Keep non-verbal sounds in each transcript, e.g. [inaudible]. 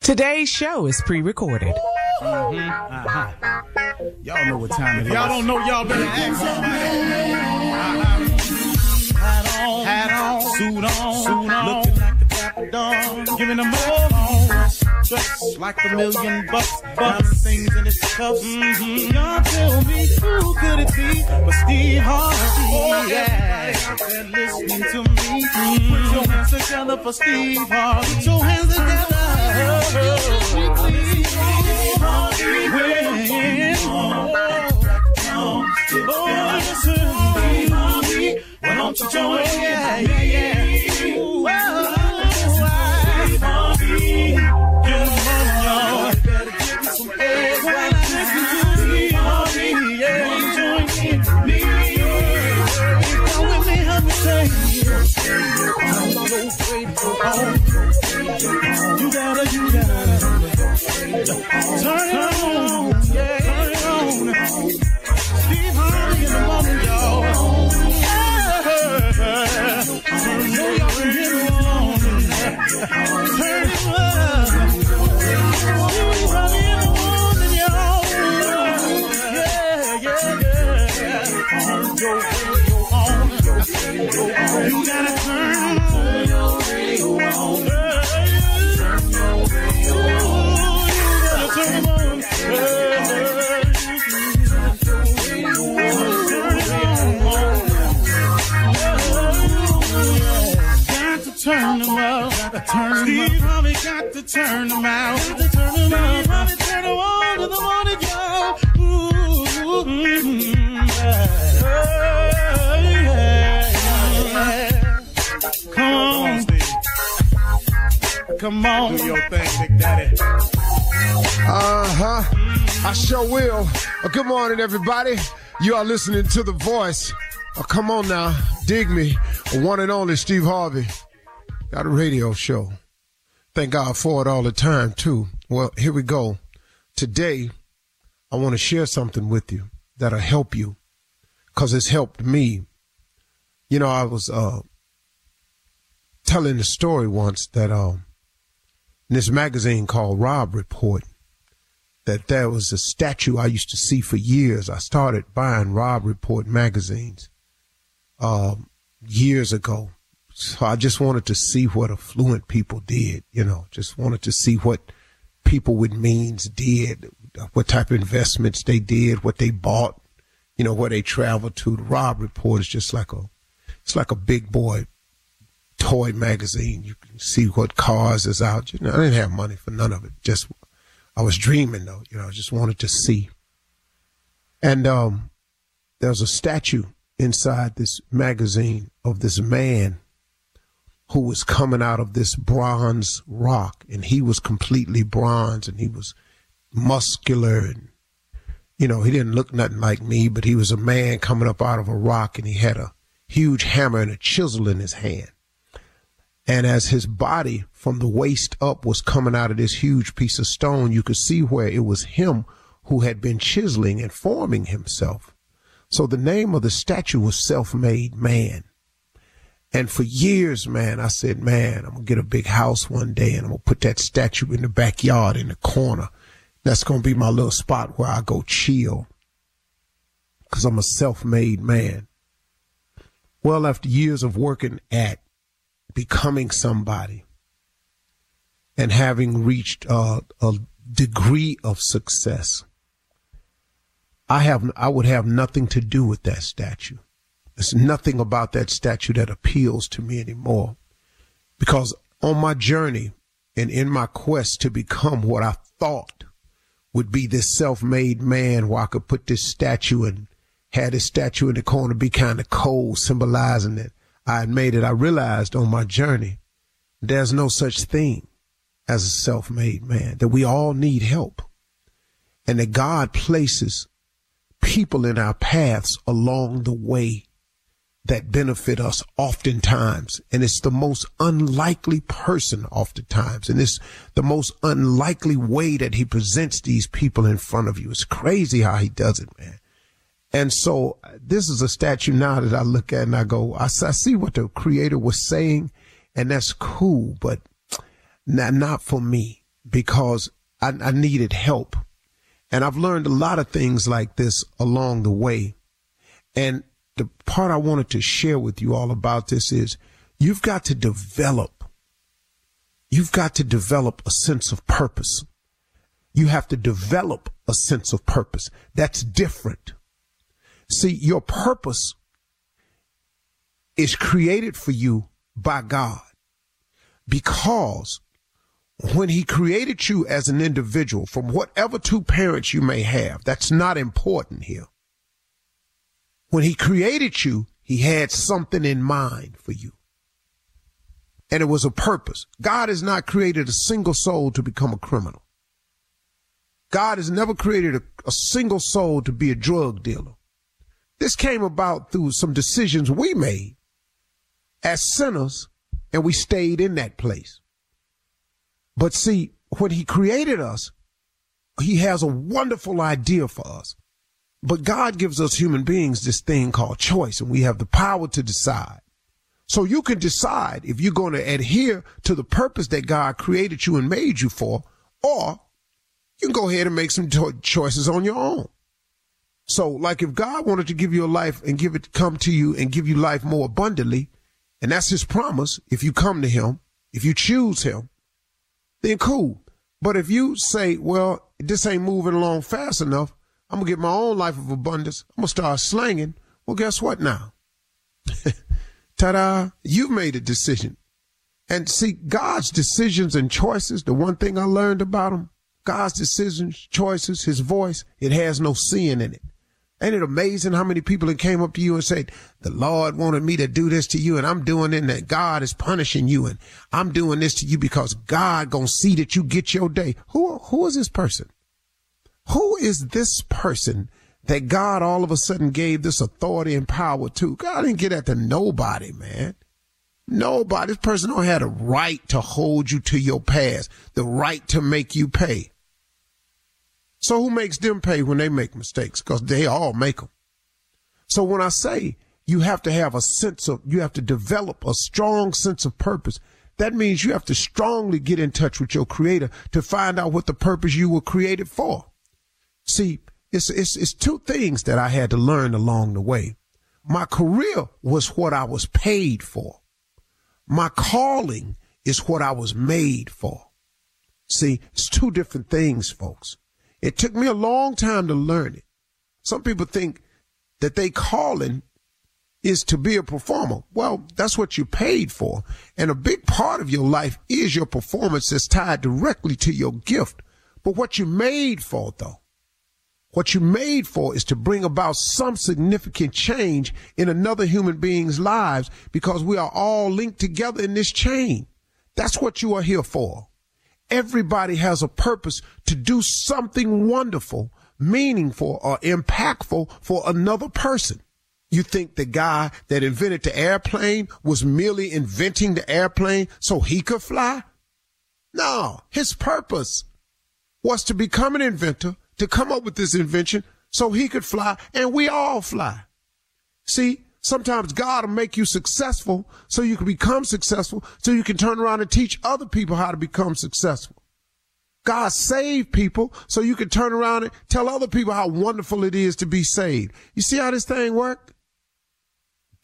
Today's show is pre-recorded. Mm-hmm. Uh-huh. Y'all know what time it is. Y'all don't know. Y'all better ask somebody. Uh-huh. Hat on, hat on, suit on, suit on. Looking dapper dawn, giving them all Just like a million bucks, bucks, things in its cuffs. Mm-hmm. Y'all tell me who could it be but Steve Harvey? Oh yeah, out there listening to me. Mm-hmm. Put your hands together for Steve Harvey. Put your hands together. Come on. Do your thing, Big Daddy. Uh huh. I sure will. Uh, good morning, everybody. You are listening to The Voice. Oh, come on now. Dig me. One and only Steve Harvey. Got a radio show. Thank God for it all the time, too. Well, here we go. Today, I want to share something with you that'll help you because it's helped me. You know, I was uh, telling the story once that um, in this magazine called Robb Report that there was a statue I used to see for years. I started buying Robb Report magazines um, years ago. So I just wanted to see what affluent people did, you know, just wanted to see what people with means did, what type of investments they did, what they bought, you know, where they traveled to. The Robb Report is just like a, it's like a big boy toy magazine. You can see what cars is out. You know, I didn't have money for none of it. Just, I was dreaming though, you know, I just wanted to see. And, um, there was a statue inside this magazine of this man who was coming out of this bronze rock and he was completely bronze and he was muscular and you know he didn't look nothing like me but he was a man coming up out of a rock and he had a huge hammer and a chisel in his hand and as his body from the waist up was coming out of this huge piece of stone you could see where it was him who had been chiseling and forming himself so the name of the statue was self-made man and for years, man, I said, man, I'm gonna get a big house one day and I'm gonna put that statue in the backyard in the corner. That's gonna be my little spot where I go chill. Cause I'm a self-made man. Well, after years of working at becoming somebody and having reached uh, a degree of success, I have, I would have nothing to do with that statue. There's nothing about that statue that appeals to me anymore. Because on my journey and in my quest to become what I thought would be this self-made man where I could put this statue and had this statue in the corner be kind of cold, symbolizing that I had made it. I realized on my journey, there's no such thing as a self-made man, that we all need help and that God places people in our paths along the way that benefit us oftentimes. And it's the most unlikely person oftentimes. And it's the most unlikely way that he presents these people in front of you. It's crazy how he does it, man. And so this is a statue now that I look at and I go, I, see what the creator was saying and that's cool, but not, not for me because I, I needed help. And I've learned a lot of things like this along the way. And the part I wanted to share with you all about this is you've got to develop, you've got to develop a sense of purpose. You have to develop a sense of purpose. That's different. See, your purpose is created for you by God because when he created you as an individual from whatever two parents you may have, that's not important here. When he created you, he had something in mind for you. And it was a purpose. God has not created a single soul to become a criminal. God has never created a, a single soul to be a drug dealer. This came about through some decisions we made as sinners, and we stayed in that place. But see, when he created us, he has a wonderful idea for us. But God gives us human beings this thing called choice, and we have the power to decide. So you can decide if you're going to adhere to the purpose that God created you and made you for, or you can go ahead and make some choices on your own. So, like if God wanted to give you a life and give it come to you and give you life more abundantly, and that's his promise, if you come to him, if you choose him, then cool. But if you say, well, this ain't moving along fast enough, I'm gonna get my own life of abundance. I'm gonna start slanging. Well, guess what now? [laughs] Ta-da! You've made a decision. And see, God's decisions and choices, the one thing I learned about him, God's decisions, choices, his voice, it has no sin in it. Ain't it amazing how many people that came up to you and said, the Lord wanted me to do this to you and I'm doing it and that God is punishing you and I'm doing this to you because God gonna see that you get your day. Who, who is this person? Who is this person that God all of a sudden gave this authority and power to? God didn't get that to nobody, man. Nobody. This person don't have the right to hold you to your past, the right to make you pay. So who makes them pay when they make mistakes? Because they all make them. So when I say you have to have a sense of, you have to develop a strong sense of purpose, that means you have to strongly get in touch with your creator to find out what the purpose you were created for. See, it's, it's, it's two things that I had to learn along the way. My career was what I was paid for. My calling is what I was made for. See, it's two different things, folks. It took me a long time to learn it. Some people think that they calling is to be a performer. Well, that's what you're paid for. And a big part of your life is your performance that's tied directly to your gift. But what you're made for, though, what you're made for is to bring about some significant change in another human being's lives because we are all linked together in this chain. That's what you are here for. Everybody has a purpose to do something wonderful, meaningful, or impactful for another person. You think the guy that invented the airplane was merely inventing the airplane so he could fly? No, his purpose was to become an inventor to come up with this invention so he could fly and we all fly. See, sometimes God will make you successful so you can become successful so you can turn around and teach other people how to become successful. God saved people so you can turn around and tell other people how wonderful it is to be saved. You see how this thing works?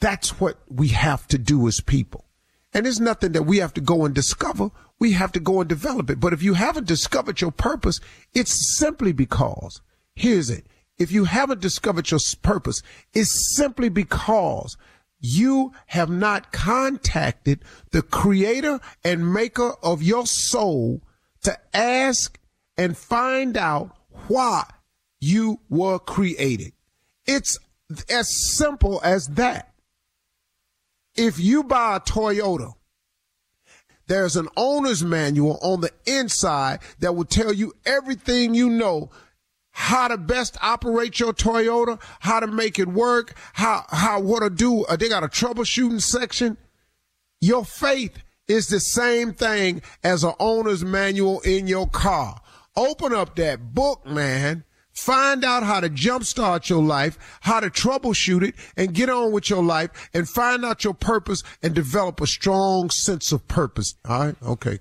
That's what we have to do as people. And it's nothing that we have to go and discover. We have to go and develop it. But if you haven't discovered your purpose, it's simply because, here's it. If you haven't discovered your purpose, it's simply because you have not contacted the creator and maker of your soul to ask and find out why you were created. It's as simple as that. If you buy a Toyota, there's an owner's manual on the inside that will tell you everything you know how to best operate your Toyota, how to make it work, how, how, what to do. Uh, they got a troubleshooting section. Your faith is the same thing as an owner's manual in your car. Open up that book, man, Find out how to jumpstart your life, how to troubleshoot it, and get on with your life, and find out your purpose and develop a strong sense of purpose. All right? Okay.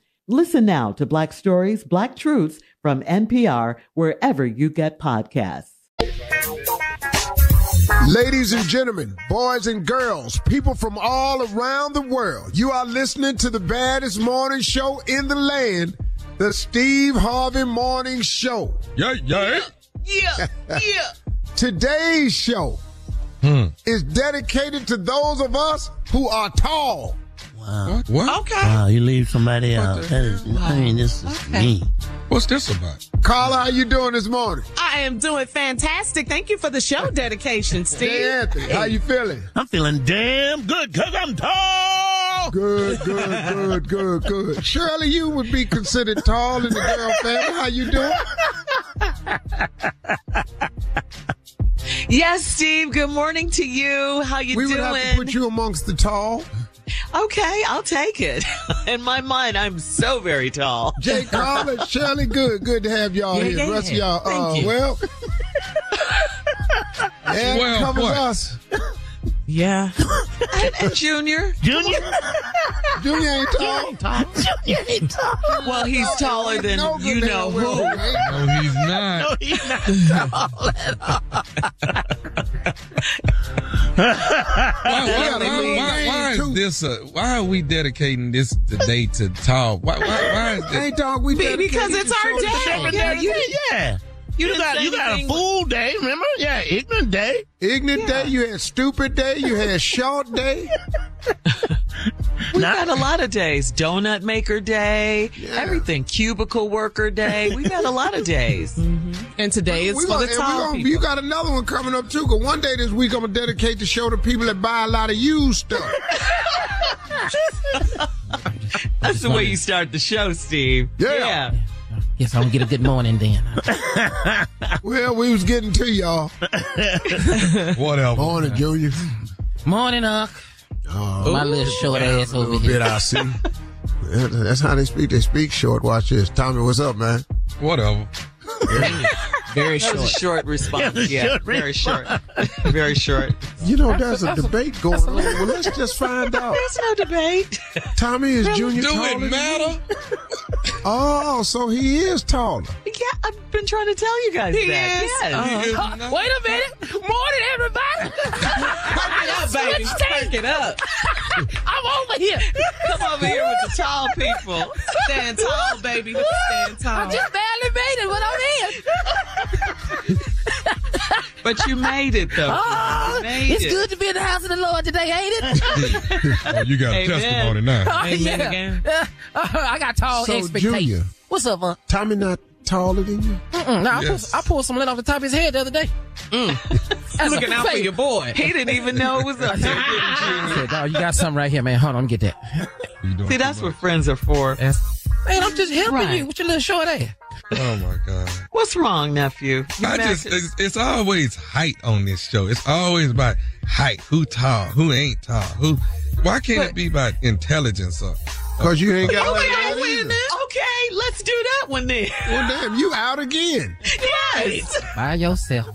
Listen now to Black Stories, Black Truths from NPR, wherever you get podcasts. Ladies and gentlemen, boys and girls, people from all around the world, you are listening to the baddest morning show in the land, the Steve Harvey Morning Show. Yeah, yeah. Yeah, yeah. [laughs] Today's show Hmm. is dedicated to those of us who are tall. Wow. What? Okay. Wow, you leave somebody out. the That is, I mean, this is Okay. mean. What's this about? Carla, how you doing this morning? I am doing fantastic. Thank you for the show dedication, Steve. Hey, Anthony, how you feeling? I'm feeling damn good because I'm tall. Good, good, good, good, good. Shirley, you would be considered tall in the girl family. How you doing? Yes, Steve. Good morning to you. How you doing? we would doing? have to put you amongst the tall. Okay, I'll take it. [laughs] In my mind, I'm so very tall. Jay Carla, Shirley, good, good to have y'all Yeah, here. yeah, The rest of y'all, Thank uh, you. well, [laughs] and Well, covers what? us. Yeah. [laughs] and, and Junior. Junior? Junior ain't tall. tall. Junior ain't tall. Well, he's taller than No, you know damn well who. No, he's not. No, he's not tall at all. Why, why, gotta why, why, why is this? Uh, why are we dedicating this today to tall? Why, why, why is this? Ain't dog, we Be- because it's our day. Yeah, you yeah. You, You got you got a fool day, remember? Yeah, ignorant day. Ignorant day, you had stupid day, you had short day. [laughs] [laughs] We've got a lot of days. Donut maker day, everything. Cubicle worker day. We've got a lot of days. [laughs] Mm-hmm. And today is We for gonna- the and tall gonna- You got another one coming up too. Cause one day this week I'm gonna dedicate the show to people that buy a lot of used stuff. [laughs] That's the way you start the show, Steve. Yeah. Yes, I'm gonna get a good morning then. well, we was getting to y'all. Whatever. Morning, Junior. Morning, Unc. Oh, My little short ass a over little here. bit I see. That's how they speak. They speak short. Watch this. Tommy, what's up, man? Whatever. Very That was a short. short response. was Yeah, short very short. [laughs] Very short. You know, there's a debate going on. Well, let's just find out. There's no debate. Tommy is Junior Do taller it matter? [laughs] Oh, so he is taller. Yeah, I've been trying to tell you guys that. Yes. He is uh-huh. not. Wait a minute. Morning, everybody. [laughs] Perk it up, baby. Perk it up. I'm over here. Come over here with the tall people. Stand tall, baby. Stand tall. I just barely made it, but I'm in. [laughs] But you made it, though. Oh, made it's it. good to be in the house of the Lord today, ain't it? [laughs] Oh, you got a Amen. testimony now. Oh, Amen yeah. again. Uh, [laughs] I got tall So, expectations. Junior. What's up, Unc? Tommy not taller than you? Mm-mm, nah, Yes. I, pulled, I pulled some lint off the top of his head the other day. As a Looking out for your boy. He didn't even know it was up there, didn't I you? said, dog, you got something right here, man. Hold on, let me get that. See, that's what friends are for. Man, I'm just helping Right. you with your little short ass. Oh my god. What's wrong, nephew? You I just, it's, it's always height on this show. It's always about height. Who tall? Who ain't tall? Who? Why can't But- it be about intelligence? Or, Because you ain't got Oh, like we that win either. Okay, let's do that one then. Well, damn, you out again. Yes. By yourself.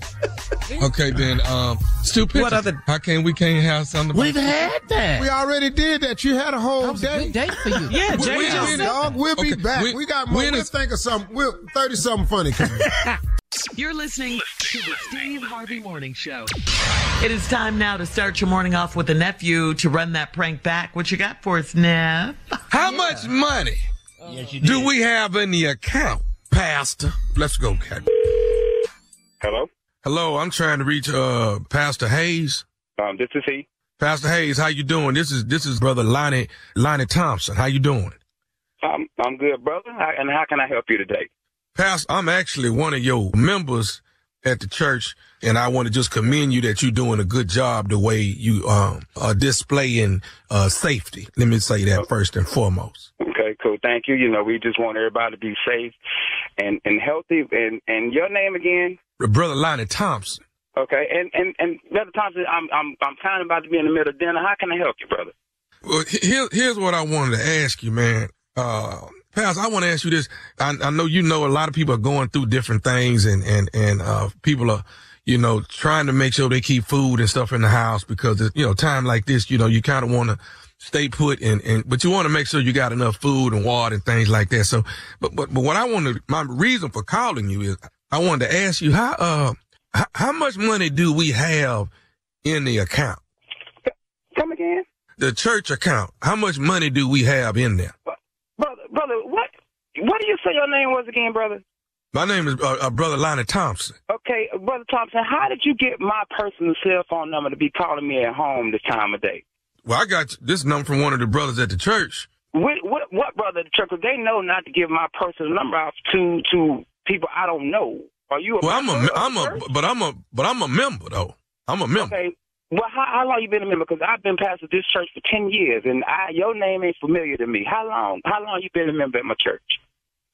okay, then um, stupid. What other- How can we can't have something? We've about- had that. We already did that. You had a whole That was a day. good day for you. [laughs] Yeah, When- Jay when- just said- Dog, we'll be back. when- we got more. when We'll is- think of something. We'll thirty something funny coming. [laughs] You're listening to the Steve Harvey Morning Show. It is time now to start your morning off with a nephew to run that prank back. What you got for us, Nev? How much money Yes, do we have in the account, Pastor? Let's go, Cat. Hello, Hello, I'm trying to reach uh Pastor Hayes. um, this is he. Pastor Hayes, how you doing? This is this is brother Lonnie Lonnie Thompson. How you doing? I'm I'm good, brother. How, and how can I help you today? Pastor, I'm actually one of your members at the church, and I want to just commend you that you're doing a good job the way you um are displaying uh safety. Let me say that first and foremost. Okay, cool. Thank you. You know, we just want everybody to be safe and and healthy. And and your name again? Brother Lonnie Thompson. Okay. And and and Brother Thompson, I'm I'm I'm kind of about to be in the middle of dinner. How can I help you, brother? Well, here, here's what I wanted to ask you, man. Uh, Pastor, I want to ask you this. I, I know you know a lot of people are going through different things and, and, and, uh, people are, you know, trying to make sure they keep food and stuff in the house because, you know, time like this, you know, you kind of want to stay put and, and, but you want to make sure you got enough food and water and things like that. So, but, but, but what I wanted, my reason for calling you is I wanted to ask you how, uh, how, how much money do we have in the account? Come again, The church account. How much money do we have in there? What do you say your name was again, brother? My name is uh, uh, Brother Lonnie Thompson. Okay, brother Thompson. How did you get my personal cell phone number to be calling me at home this time of day? Well, I got this number from one of the brothers at the church. What, what, what brother at the church? 'Cause they know not to give my personal number out to to people I don't know. Are you? A Well, I'm a, I'm a, but I'm a, but I'm a member though. I'm a member. Okay. Well, how, how long you been a member? Because I've been pastor this church for ten years, and I, your name ain't familiar to me. How long? How long you been a member at my church?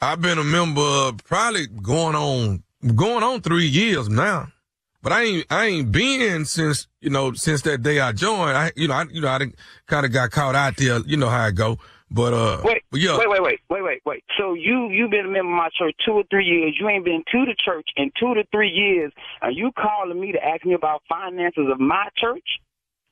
I've been a member probably going on, going on three years now. But I ain't, I ain't been since, you know, since that day I joined. I, you know, I, you know, I kind of got caught out there. You know how I go. But, uh, Wait, but yeah. wait, wait, wait, wait, wait, wait. So you you been a member of my church two or three years. You ain't been to the church in two to three years, and you calling me to ask me about finances of my church?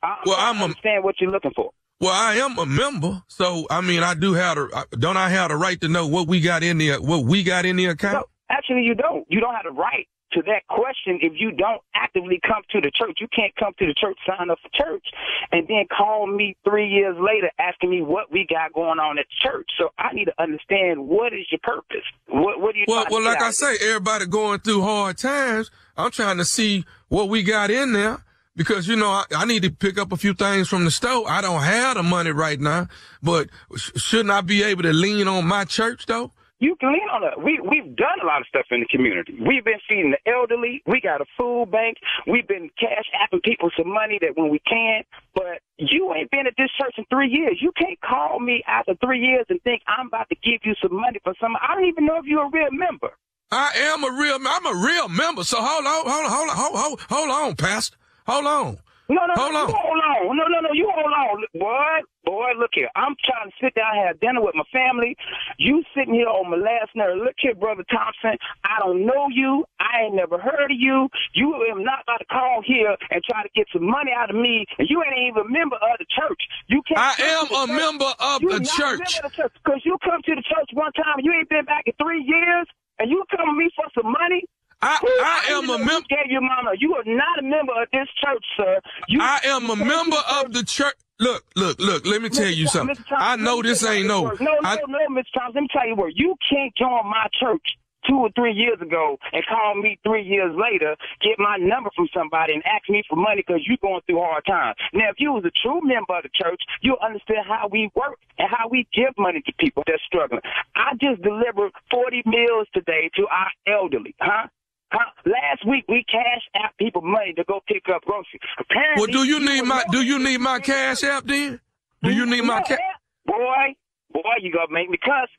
I Well, I I'm a- understand what you're looking for. Well, I am a member, so I mean, I do have the don't I have the right to know what we got in the what we got in the account? No, actually, you don't. You don't have the right to that question if you don't actively come to the church. You can't come to the church, sign up for church, and then call me three years later asking me what we got going on at church. So I need to understand what is your purpose. What What do you? Well, well, like I say, everybody going through hard times. I'm trying to see what we got in there because you know I, I need to pick up a few things from the store. I don't have the money right now, but sh- shouldn't I be able to lean on my church though? You can lean on it. We we've done a lot of stuff in the community. We've been feeding the elderly. We got a food bank. We've been cash apping people some money that when we can. But you ain't been at this church in three years. You can't call me after three years and think I'm about to give you some money for some. I don't even know if you're a real member. I am a real, I'm a real member. So hold on, hold on, hold on, hold, hold, hold on, Pastor. Hold on. No, no, Hold no, on. you hold on. No, no, no, you hold on. Boy, boy, look here. I'm trying to sit down and have dinner with my family. You sitting here on my last nerve. Look here, Brother Thompson. I don't know you. I ain't never heard of you. You am not about to call here and try to get some money out of me, and you ain't even a member of the church. You can't. I am a member of you not. A member of the church because you come to the church one time and you ain't been back in three years, and you come to me for some money. I, Who- I am a member. Your mama. You are not a member of this church, sir. You, I am a you came to member of the church. Look, look, look. Let me tell you Mr. Something. Mr. Thompson, I know this ain't no. works. No, I, no, no, Mr. Thompson. Let me tell you what. You can't join my church two or three years ago and call me three years later, get my number from somebody and ask me for money because you're going through hard times. Now, if you was a true member of the church, you'll understand how we work and how we give money to people that's struggling. I just delivered 40 meals today to our elderly, huh? Huh? Last week we cashed out people money to go pick up groceries. Apparently, well, do you need my? Do you need my cash app then? Do you need my cash? boy, boy, you gonna make me cuss.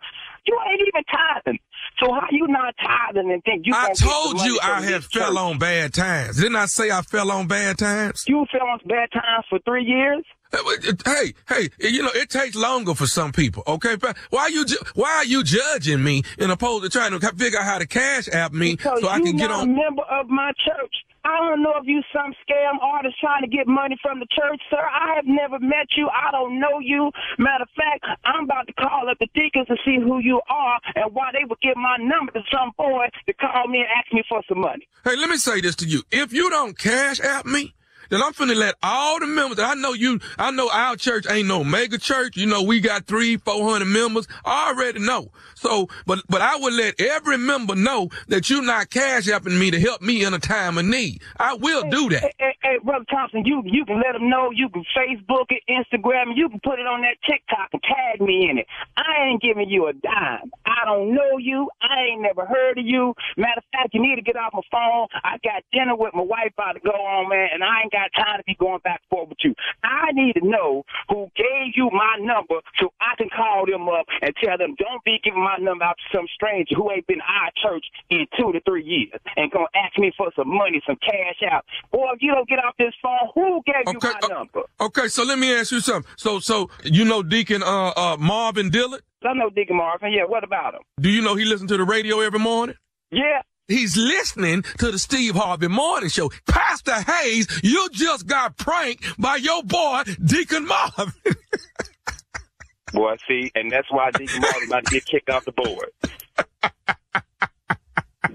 You ain't even tithing. So how you not tithing and think you? I gonna get the told you I have had fell church? on bad times. Didn't I say I fell on bad times? You fell on bad times for three years. Hey, hey, you know it takes longer for some people. Okay, why you ju- why are you judging me in opposed to trying to figure out how to cash app me Because so I can get on? member of my church. I don't know if you some scam artist trying to get money from the church, sir. I have never met you. I don't know you. Matter of fact, I'm about to call up the deacons to see who you are and why they would give my number to some boy to call me and ask me for some money. Hey, let me say this to you. If you don't cash app me, then I'm finna let all the members. that I know you. I know our church ain't no mega church. You know we got three, four hundred members. I already know. So, but but I would let every member know that you're not cash apping me to help me in a time of need. I will do that. Hey, hey, hey, Brother Thompson, you you can let them know. You can Facebook it, Instagram it. You can put it on that TikTok and tag me in it. I ain't giving you a dime. I don't know you. I ain't never heard of you. Matter of fact, you need to get off my phone. I got dinner with my wife about to go on, man, and I ain't got time to be going back and forth with you. I need to know who gave you my number so I can call them up and tell them don't be giving my number out to some stranger who ain't been our church in two to three years and gonna ask me for some money, some cash out. Boy, if you don't get off this phone, who gave you my number? Okay, so let me ask you something. So so you know Deacon uh uh Marvin Dillard? I know Deacon Marvin. Yeah, what about him? Do you know he listens to the radio every morning? Yeah. He's listening to the Steve Harvey Morning Show. Pastor Hayes, you just got pranked by your boy Deacon Marvin. [laughs] Boy, see, and that's why Deacon Marvin about to get kicked off the board.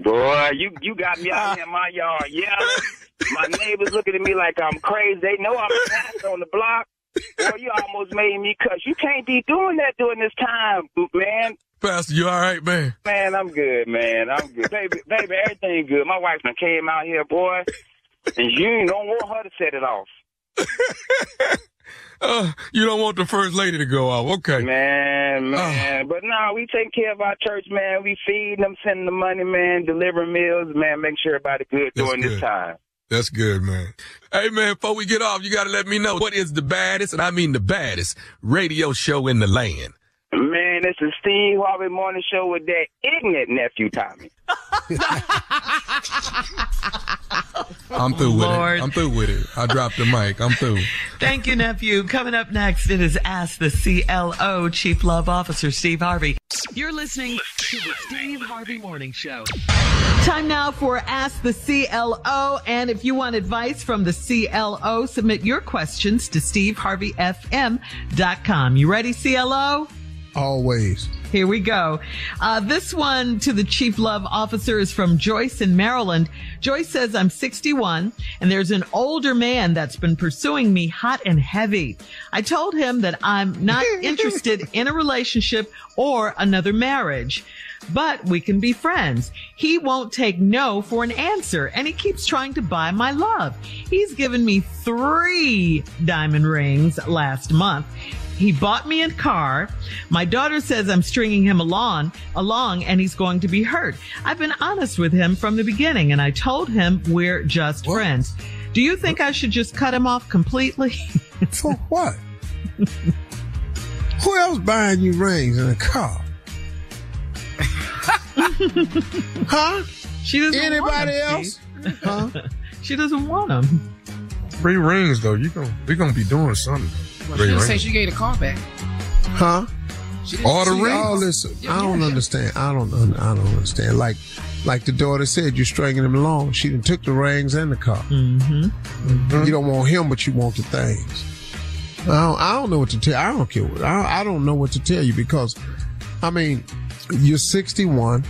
Boy, you you got me out in my yard yelling. My neighbors looking at me like I'm crazy. They know I'm a pastor on the block. Boy, you almost made me cuss. You can't be doing that during this time, man. Pastor, you all right, man? Man, I'm good, man. I'm good. Baby, baby, everything good. My wife done came out here, boy, and you don't want her to set it off. [laughs] Uh, you don't want the first lady to go off. Okay. Man, man. But no, we take care of our church, man. We feed them, sending the money, man, delivering meals, man, make sure everybody good That's during good. this time. That's good, man. Hey, man, before we get off, you got to let me know what is the baddest, and I mean the baddest, radio show in the land. Man, this is Steve Harvey Morning Show with that ignorant nephew Tommy. [laughs] I'm through with Lord. it. I'm through with it. I dropped the mic. I'm through. Thank you, nephew. Coming up next, it is Ask the CLO Chief Love Officer Steve Harvey. You're listening to the Steve Harvey Morning Show. Time now for Ask the CLO. And if you want advice from the CLO, submit your questions to steveharveyfm.com. You ready, CLO? Always. Here we go. Uh, this one to the chief love officer is from Joyce in Maryland. Joyce says, I'm 61 and there's an older man that's been pursuing me hot and heavy. I told him that I'm not [laughs] interested in a relationship or another marriage. But we can be friends. He won't take no for an answer and he keeps trying to buy my love. He's given me three diamond rings last month. He bought me a car. My daughter says I'm stringing him along, along and he's going to be hurt. I've been honest with him from the beginning and I told him we're just friends. Do you think I should just cut him off completely? [laughs] For what? Who else buying you rings in a car? huh? She doesn't Anybody want 'em, else? Huh? She doesn't want them. [laughs] Three rings though. You gonna we gonna be doing something. Well, Three she didn't say she gave the car back. Huh? All the say- rings? Oh, listen, Yeah, I don't yeah. understand. I don't. I don't understand. Like, like the daughter said, you're stringing him along. She done took the rings and the car. Mm-hmm. You don't want him, but you want the things. I don't, I don't know what to tell. I don't care. What, I, I don't know what to tell you because, I mean, you're 61.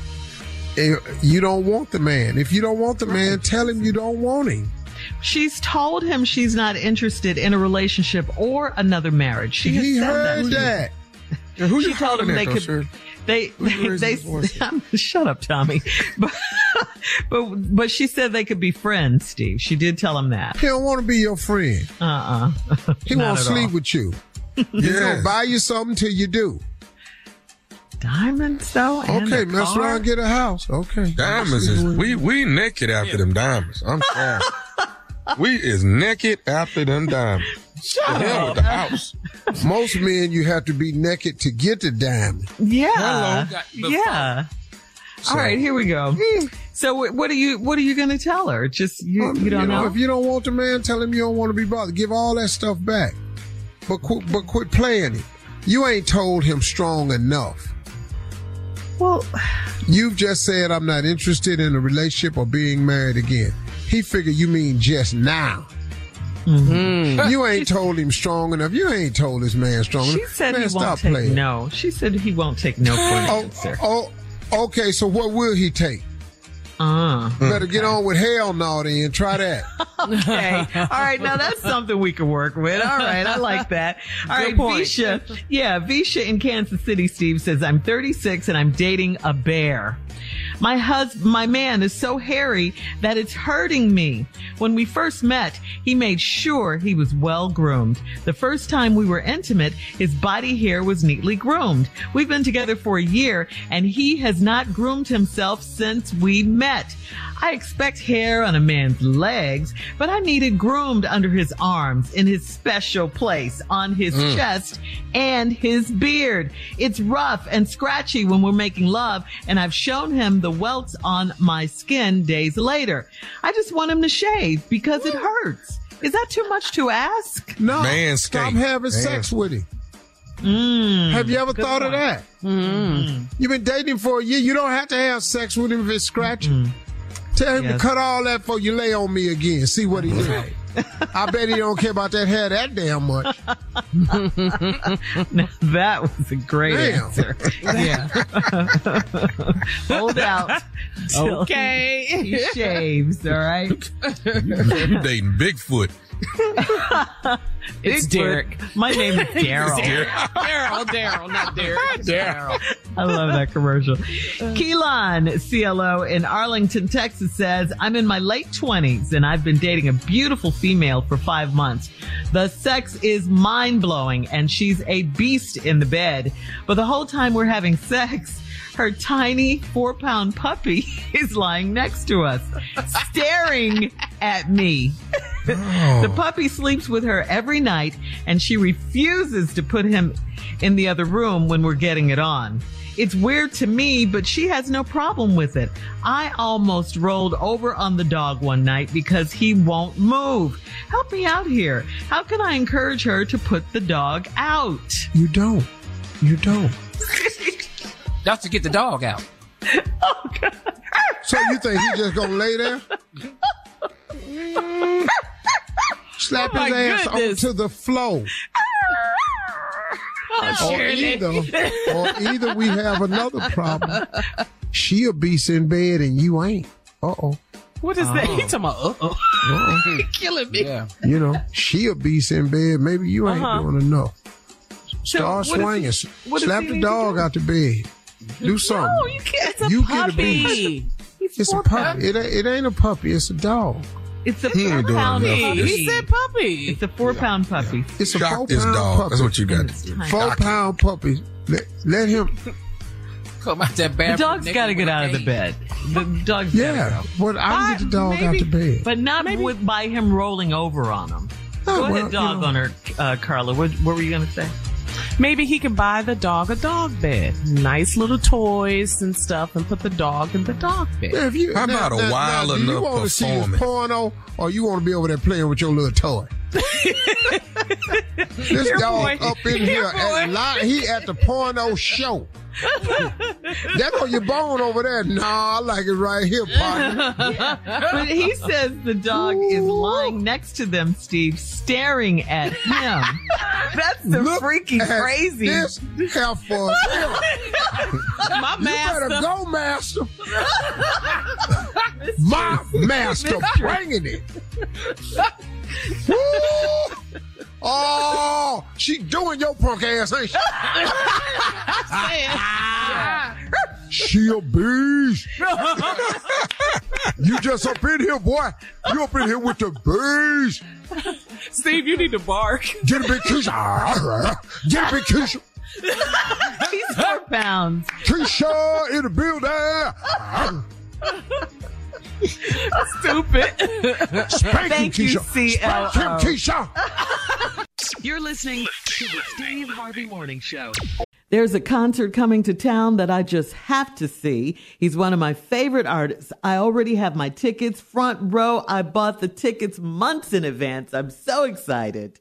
eh, You don't want the man. If you don't want the man, tell him you don't want him. She's told him she's not interested in a relationship or another marriage. She has He said heard that. that. Yeah, who She told him they though, could. Shirley? They Who's [laughs] they, they [laughs] shut up, Tommy. [laughs] But, but but she said they could be friends. Steve, she did tell him that. He don't want to be your friend. Uh uh He won't sleep with you. He's Yes. gonna buy you something till you do. Diamonds though. and Okay, a mess car? around, and get a house. Okay, Diamonds is we we naked after them diamonds. I'm sorry. We is naked after them diamonds. Shut The hell up. with the house. Most men, you have to be naked to get the diamond. Yeah. Hello. Yeah. So- All right, here we go. So what are you what are you going to tell her? Just you, Um, you don't know? If you don't want the man, tell him you don't want to be bothered. Give all that stuff back. But quit, but quit playing it. You ain't told him strong enough. Well, [sighs] You've just said I'm not interested in a relationship or being married again. He figured you mean just now. Mm-hmm. You ain't told him strong enough. You ain't told this man strong she enough. She said man, he stop won't take playing. no. She said he won't take no for an Oh, answer. oh, okay. So what will he take? Uh, Better get on with hell now then. Try that. [laughs] okay. All right. Now that's something we can work with. All right. I like that. All right. point. Visha. Yeah. Visha in Kansas City, Steve says, I'm 36 and I'm dating a bear. My husband, my man is so hairy that it's hurting me. When we first met, he made sure he was well groomed. The first time we were intimate, his body hair was neatly groomed. We've been together for a year and he has not groomed himself since we met. I expect hair on a man's legs, but I need it groomed under his arms, in his special place, on his Mm. chest, and his beard. It's rough and scratchy when we're making love, and I've shown him the welts on my skin days later. I just want him to shave because it hurts. Is that too much to ask? No. Manscaped. Stop having sex with him. Mm, Have you ever good thought of one. that? You've been dating him for a year. You don't have to have sex with him if it's scratching. Tell him Yes. to cut all that before you lay on me again. See what he do. I bet he don't care about that hair that damn much. Now, [laughs] that was a great Damn. answer. [laughs] Yeah. [laughs] Hold out. Okay. He shaves, all right? You dating Bigfoot. [laughs] It's Bigfoot. Derek. My name is [laughs] Daryl. Daryl, Daryl, not Derek. Daryl. I love that commercial. [laughs] Uh. Keelan, CLO in Arlington, Texas says, I'm in my late 20s and I've been dating a beautiful female for five months. The sex is mind blowing and she's a beast in the bed. But the whole time we're having sex, her tiny four pound puppy [laughs] is lying next to us, staring at me. Oh. The puppy sleeps with her every night and she refuses to put him in the other room when we're getting it on. It's weird to me, but she has no problem with it. I almost rolled over on the dog one night because he won't move. Help me out here. How can I encourage her to put the dog out? You don't. You don't. [laughs] Just to get the dog out. So you think he just gonna lay there? Slap Oh, his ass goodness. onto the floor. Oh, or either, or either we have another problem. She'll be in bed and you ain't. Uh oh. What is that? He talking about, uh-oh. Uh-oh. [laughs] Killing me. Yeah. You know, she'll be in bed. Maybe you ain't Uh-huh. doing enough. Start what does swinging. he- Slap the dog do? out the bed. Do something. No, you can't. It's a You get a puppy. beat. It's a puppy. It, ain't- it ain't a puppy. It's a dog. It's a He ain't four doing pound enough. puppy. He said puppy. It's a four pound puppy. It's a Shock four this pound dog. puppy. That's what you got. Four pound puppy. Let, let him. Come out that The bathroom. dog's naked got to get out of the bed. The dog's Yeah. gotta. But I get the dog out maybe- the bed. But not with by him rolling over on him. Oh, Go well, ahead, you dog know. on her, uh, Carla. What, what were you going to say? Maybe he can buy the dog a dog bed. Nice little toys and stuff and put the dog in the dog bed. Yeah, if you, How about a wild do you enough want to see his porno or you want to be over there playing with your little toy? [laughs] this Here, dog boy. up in here, Here, at, he at the porno show. that on your bone over there? Nah, I like it right here, partner. [laughs] But he says the dog is lying next to them, Steve, staring at him. [laughs] That's the Look freaking at crazy. This heifer. My You better master. go, master. My master bringing it. Woo! Oh, she doing your punk ass, ain't she? She a beast. you just up in here, boy. You up in here with the beast. Steve, you need to bark. Get a big Keisha. Ah, get a big Keisha. He's four pounds. Keisha in the building. Ah. Stupid. Spank him, Thank you, Keisha. Spank him, Keisha. You're listening to the Steve Harvey Morning Show. There's a concert coming to town that I just have to see. He's one of my favorite artists. I already have my tickets front row. I bought the tickets months in advance. I'm so excited.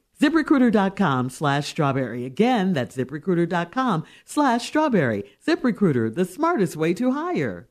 ZipRecruiter.com slash strawberry. Again, that's ZipRecruiter.com slash strawberry. ZipRecruiter, the smartest way to hire.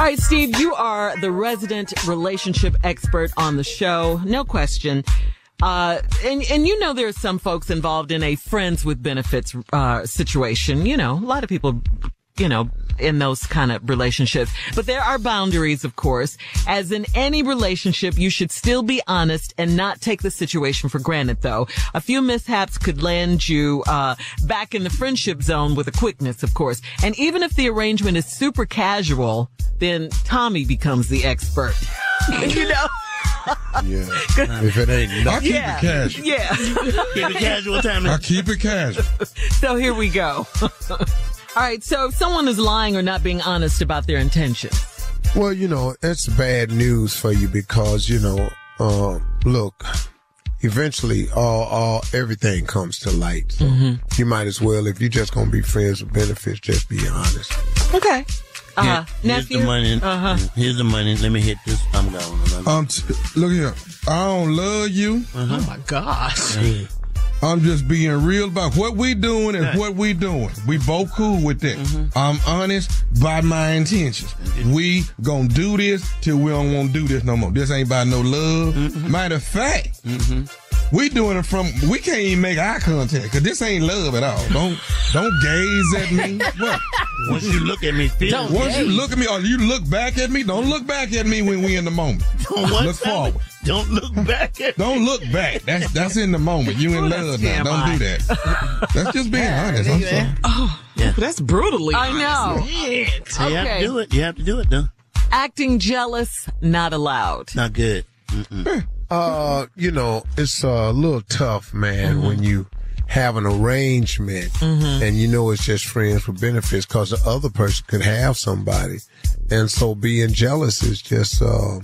All right, Steve, you are the resident relationship expert on the show. No question. Uh, and, and you know, there's some folks involved in a friends with benefits, uh, situation. You know, a lot of people, you know, in those kind of relationships. But there are boundaries, of course. As in any relationship, you should still be honest and not take the situation for granted, though. A few mishaps could land you uh, back in the friendship zone with a quickness, of course. And even if the arrangement is super casual, then Tommy becomes the expert. [laughs] you know? Yeah. [laughs] if it ain't I keep Yeah. it casual. Yeah. Keep it casual time. I keep it casual. [laughs] so here we go. All right. So if someone is lying or not being honest about their intentions, Well, you know, it's bad news for you because, you know, uh, look, eventually all, all, everything comes to light. So you might as well, if you're just going to be friends with benefits, just be honest. okay. Uh, Here- here's nephew. the money. Uh-huh. Here's the money. Let me hit this. I'm going. Um, t- look here. I don't love you. Oh my gosh. I'm just being real about what we doing and what we doing. We both cool with that. Mm-hmm. I'm honest by my intentions. We gonna do this till we don't want to do this no more. This ain't about no love. Matter of fact, mm-hmm. We doing it from. We can't even make eye contact because this ain't love at all. Don't don't gaze at me. What? Once you look at me, feel Once you look at me or you look back at me, don't look back at me when we in the moment. [laughs] What, look Tommy? forward. Don't look back at Don't look back. That's that's in the moment. You in love now. Don't do that. That's just being honest. I'm sorry. Oh, yeah. that's brutally. I know. Okay. You have to do it. You have to do it, though. Acting jealous, not allowed. Not good. Mm-mm. Uh, you know, it's a little tough, man, Mm-hmm. when you have an arrangement and you know it's just friends with benefits because the other person could have somebody. And so being jealous is just, uh,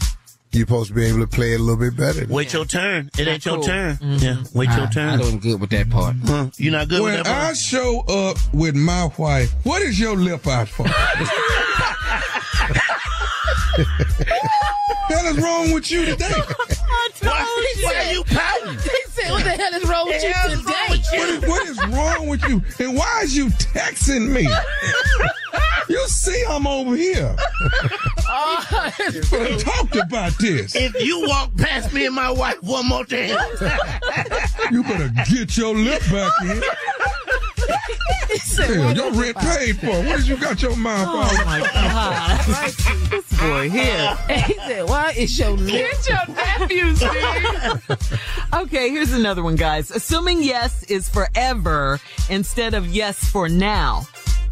you're supposed to be able to play it a little bit better. Wait your turn. It ain't your cool. turn. Yeah. Wait your turn. I wasn't good with that part. Huh? You not good When with that? I show up with my wife, what is your lip out for? [laughs] hell is wrong with you today? [laughs] Why, why are you pouting? He said, "What the hell is wrong with you Hell is wrong today?" with you? What is, what is wrong with you? And why is you texting me? You see I'm over here. Oh, it's We talked about this. If you walk past me and my wife one more time, You better get your lip back in. [laughs] He said, Hell, your don't rent paid for. What did you got your mouth Oh on? my [laughs] God. this boy here. [laughs] He said, "Why is your lip?" Get your nephew, Steve. Okay, here's another one, guys. Assuming yes is forever instead of yes for now.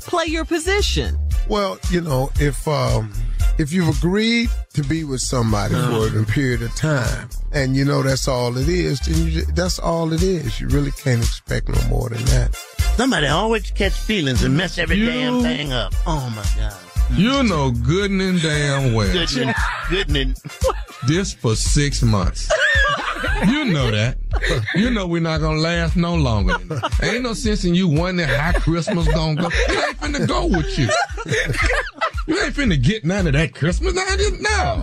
Play your position. Well, you know, if um, if you've agreed to be with somebody for a period of time, and you know that's all it is, then you, ju- that's all it is. You really can't expect no more than that. Somebody always catch feelings and mess every You- damn thing up. Oh my god. You know good and damn well. Goodness, goodness. This for six months. You know that. [laughs] You know we're not gonna last no longer. Ain't no sense in you wondering how Christmas gonna go. It ain't finna go with you. You ain't finna get none of that Christmas. Now, just now.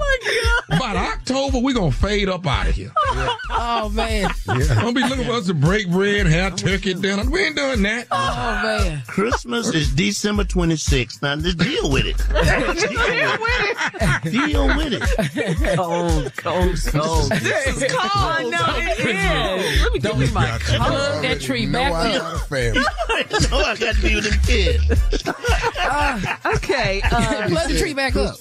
By October, we gonna fade up out of here. [laughs] Oh man. Don't be looking for us to break bread, have turkey dinner. We ain't doing that. Oh man. Christmas is December 26th. Now just [laughs] deal with it. deal with it. Deal with it. Cold, cold, cold. This is cold. I know it is. Let me give you my Plug color. that tree No, back I up. got a family. [laughs] no, I got to be with them kids. [laughs] Okay. [laughs] Uh, Plug the tree back up.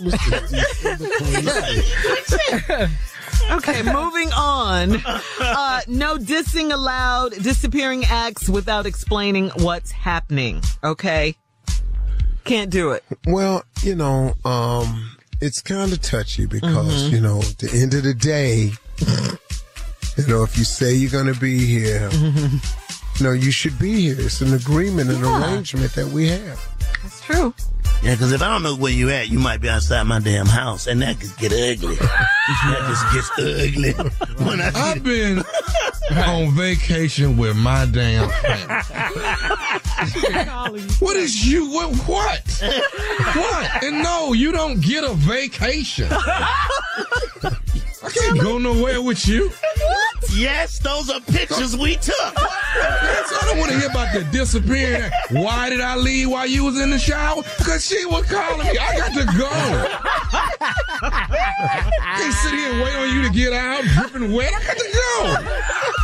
okay, moving on. Uh, no dissing allowed, disappearing acts without explaining what's happening. Okay? Can't do it. Well, you know, um, it's kind of touchy because, you know, at the end of the day, you know, if you say you're going to be here, [laughs] you know, you should be here. It's an agreement, an Yeah. arrangement that we have. That's true. Yeah, because if I don't know where you at, you might be outside my damn house, and that could get ugly. that just gets ugly. [laughs] When I see I've been on vacation with my damn family. [laughs] What is you? What? What? What? And no, you don't get a vacation. I can't go nowhere with you. Yes, those are pictures we took. I don't want to hear about the disappearing. Why did I leave while you was in the shower? Because she was calling me. I got to go. Can't sit here and wait on you to get out, dripping wet. I got to go.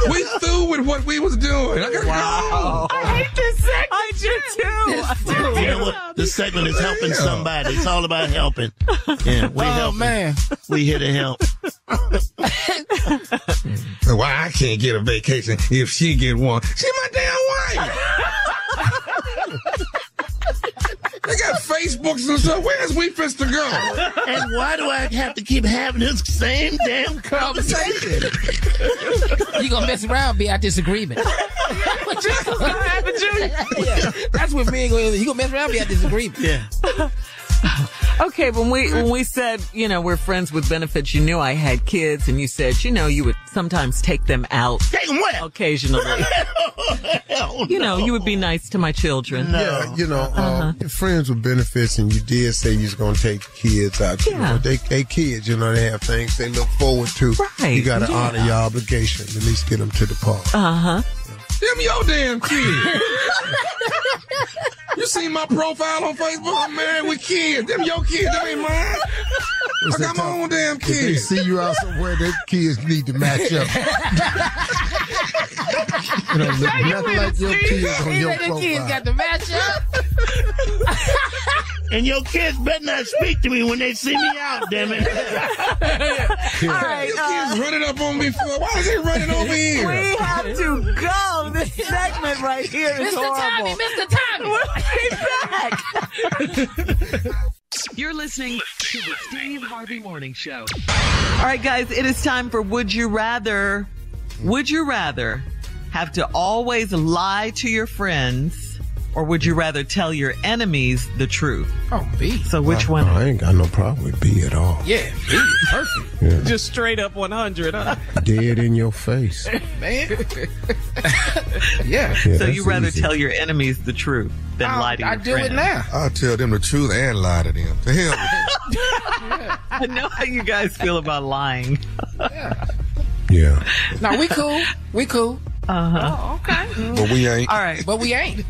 [laughs] We through with what we was doing. I got to Wow. go. I hate this segment. I you too. You know what? This segment is helping somebody. It's all about helping. Yeah, we Oh, helping. man. We here to help. [laughs] Why I can't get a vacation if she get one? She my damn wife. [laughs] they got Facebooks and stuff. Where's we fist to go? And why do I have to keep having this same damn conversation? You gonna mess around, be our disagreement. what yeah, [laughs] that's what me and gonna. You gonna mess around, be our disagreement. Yeah. [laughs] Okay, when we when we said you know we're friends with benefits, you knew I had kids, and you said you know you would sometimes take them out Take them where? occasionally. [laughs] Hell You know, no. you would be nice to my children. Yeah, you know, uh, your friends with benefits, and you did say you was gonna take kids out. You Yeah. know, they, they kids, you know, they have things they look forward to. Right, You got to yeah. honor your obligation. At least get them to the park. Uh huh. Them your damn kid. [laughs] you see my profile on Facebook? I'm married with kids. Them your kids. Them ain't mine. I got my own damn kids. If they see you out somewhere, their kids need to match up. you know, look nothing like your kids on your the kids got the match up. And your kids better not speak to me when they see me out, damn it. All right. These uh, kids running up on me for why is they running over here? we have to go. This segment right here is Mr. Tommy. Mr. Tommy. [laughs] We'll back. You're listening to the Steve Harvey Morning Show. All right, guys, it is time for Would You Rather. Would you rather have to always lie to your friends or would you rather tell your enemies the truth? Oh, B. So which one? I ain't got no problem with B at all. Yeah, B. Perfect, Just straight up 100, huh? Dead in your face. man. [laughs] yeah. Yeah, So you that's rather easy. tell your enemies the truth than I, lie to your I do friends? it now. I'll tell them the truth and lie to them. To hell with them. [laughs] [laughs] I know how you guys feel about lying. Yeah. Now we cool. We cool. Uh-huh. Oh, okay. But we ain't. All right. But we ain't.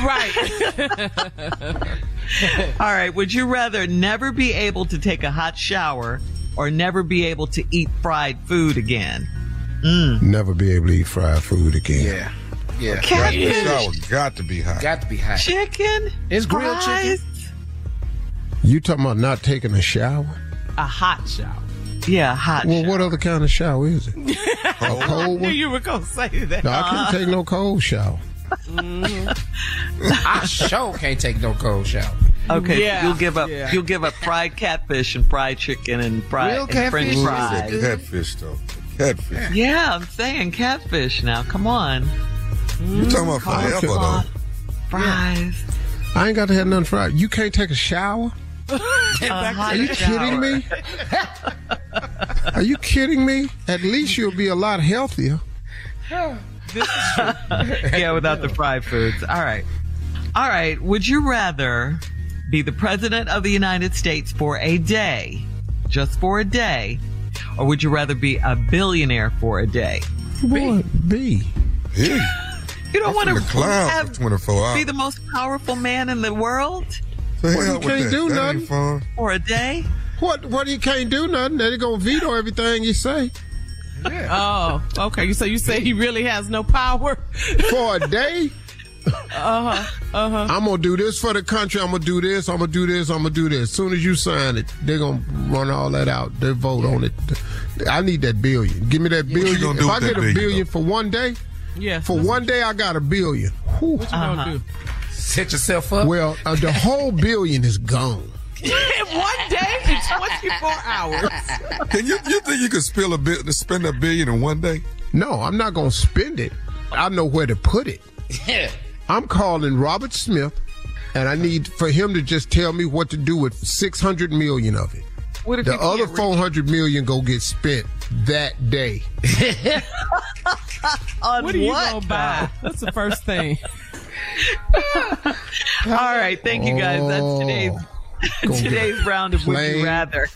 Right. [laughs] All right. Would you rather never be able to take a hot shower or never be able to eat fried food again? Never be able to eat fried food again. Yeah. Yeah. Got, the shower got to be hot. Got to be hot. Chicken? It's grilled chicken. You talking about not taking a shower? A hot shower. Yeah, hot Well, shower. what other kind of shower is it? [laughs] a I cold knew one? you were going to say that. No, I can't take no cold shower. Mm. [laughs] I sure can't take no cold shower. Okay, Yeah, you'll give up. yeah. You'll give up fried catfish and fried chicken and fried Real and French catfish? fries. Catfish though. Catfish. Yeah, I'm saying catfish now. Come on, You talking about forever though? fries. I ain't got to have nothing fried. You can't take a shower? A hot Are you kidding me? [laughs] Are you kidding me? At least you'll be a lot healthier. [laughs] yeah, without the fried foods. All right, all right. Would you rather be the president of the United States for a day, just for a day, or would you rather be a billionaire for a day? Boy, B. Yeah. You don't want to finna clown for have 24 hours. be the most powerful man in the world The Well, you can't do that nothing. Fun. for a day. What? What? You can't do nothing. They're gonna veto everything you say Oh, okay. So you say he really has no power? for a day. Uh huh. Uh huh. I'm gonna do this for the country. I'm gonna do this. I'm gonna do this. I'm gonna do this. As soon as you sign it, they're gonna run all that out. They vote on it. I need that billion. Give me that billion. gonna If I get a billion, billion for one day, Yeah. for one day I got a billion. Whew. What you gonna do? Set yourself up. Well, uh, the [laughs] whole billion is gone. In one day, in 24 hours. Can you you think you could spill a bit spend a billion in one day? No, I'm not gonna spend it. I know where to put it. Yeah. I'm calling Robert Smith, and I need for him to just tell me what to do with 600 million of it. What if The you other 400 million go get spent that day. [laughs] on What are you what, gonna buy? That's the first thing. [laughs] All right, thank you guys. That's oh. today's Go [laughs] get today's round of Would You Rather.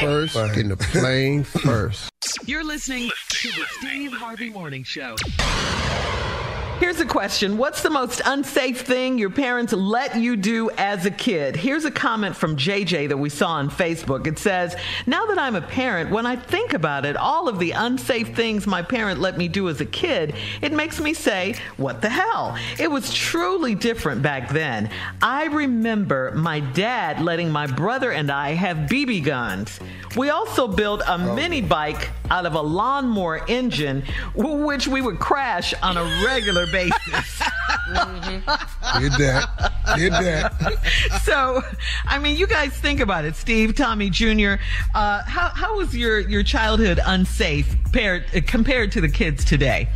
First, getting the plane first. You're listening to the Steve Harvey Morning Show. Here's a question. What's the most unsafe thing your parents let you do as a kid? Here's a comment from JJ that we saw on Facebook. It says, Now that I'm a parent, when I think about it, all of the unsafe things my parent let me do as a kid, it makes me say, What the hell? It was truly different back then. I remember my dad letting my brother and I have BB guns. We also built a oh. mini bike out of a lawnmower engine, which we would crash on a regular basis. Did that. Did that. so, I mean, you guys think about it, Steve, Tommy Jr. Uh, how how was your your childhood unsafe paired, uh, compared to the kids today?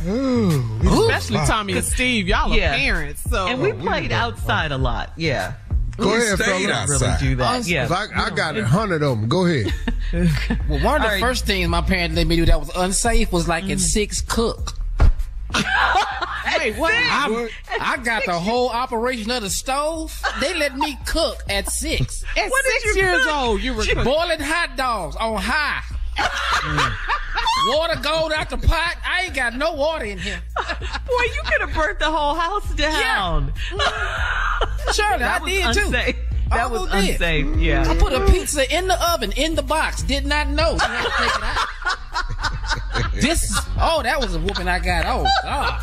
Especially Tommy and Steve. Y'all are parents, so and we played outside a lot. Yeah. Go We ahead, stayed outside. Really do that. Yeah. I, I got a hundred of them. Go ahead. [laughs] Well, one of the All right. first things my parents let me do that was unsafe was like at six cook. [laughs] Wait, what? I, I got the whole operation of the stove. They let me cook at six. [laughs] At What six years cook? old, you were cooking. boiling hot dogs on high. [laughs] Water gold out the pot. I ain't got no water in here. [laughs] Boy, you could have burnt the whole house down. Surely, That I was did too. unsafe. That I was almost did. unsafe. Yeah. I put a pizza in the oven, in the box. Did not know. You had to take it out. this, oh, that was a whooping I got. Oh, God.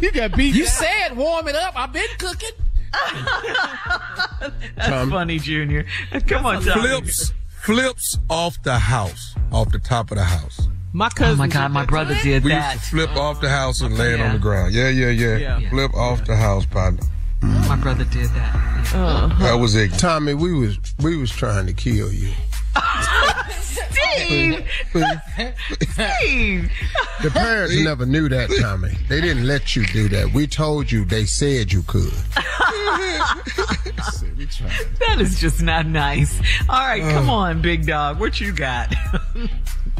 You got beat. You down. said warm it up. I've been cooking. That's funny, Junior. Come on, Tommy. Flips, flips off the house, off the top of the house. My cousin. Oh my God, my brother did We that. used to flip off the house and lay it on the ground. Yeah, yeah, yeah. Yeah. Flip off the house, partner. My brother did that. That was it. Tommy, we was we was trying to kill you. [laughs] Steve! Steve! The parents never knew that, Tommy. They didn't let you do that. We told you they said you could. That is just not nice. All right, come on, big dog. What you got?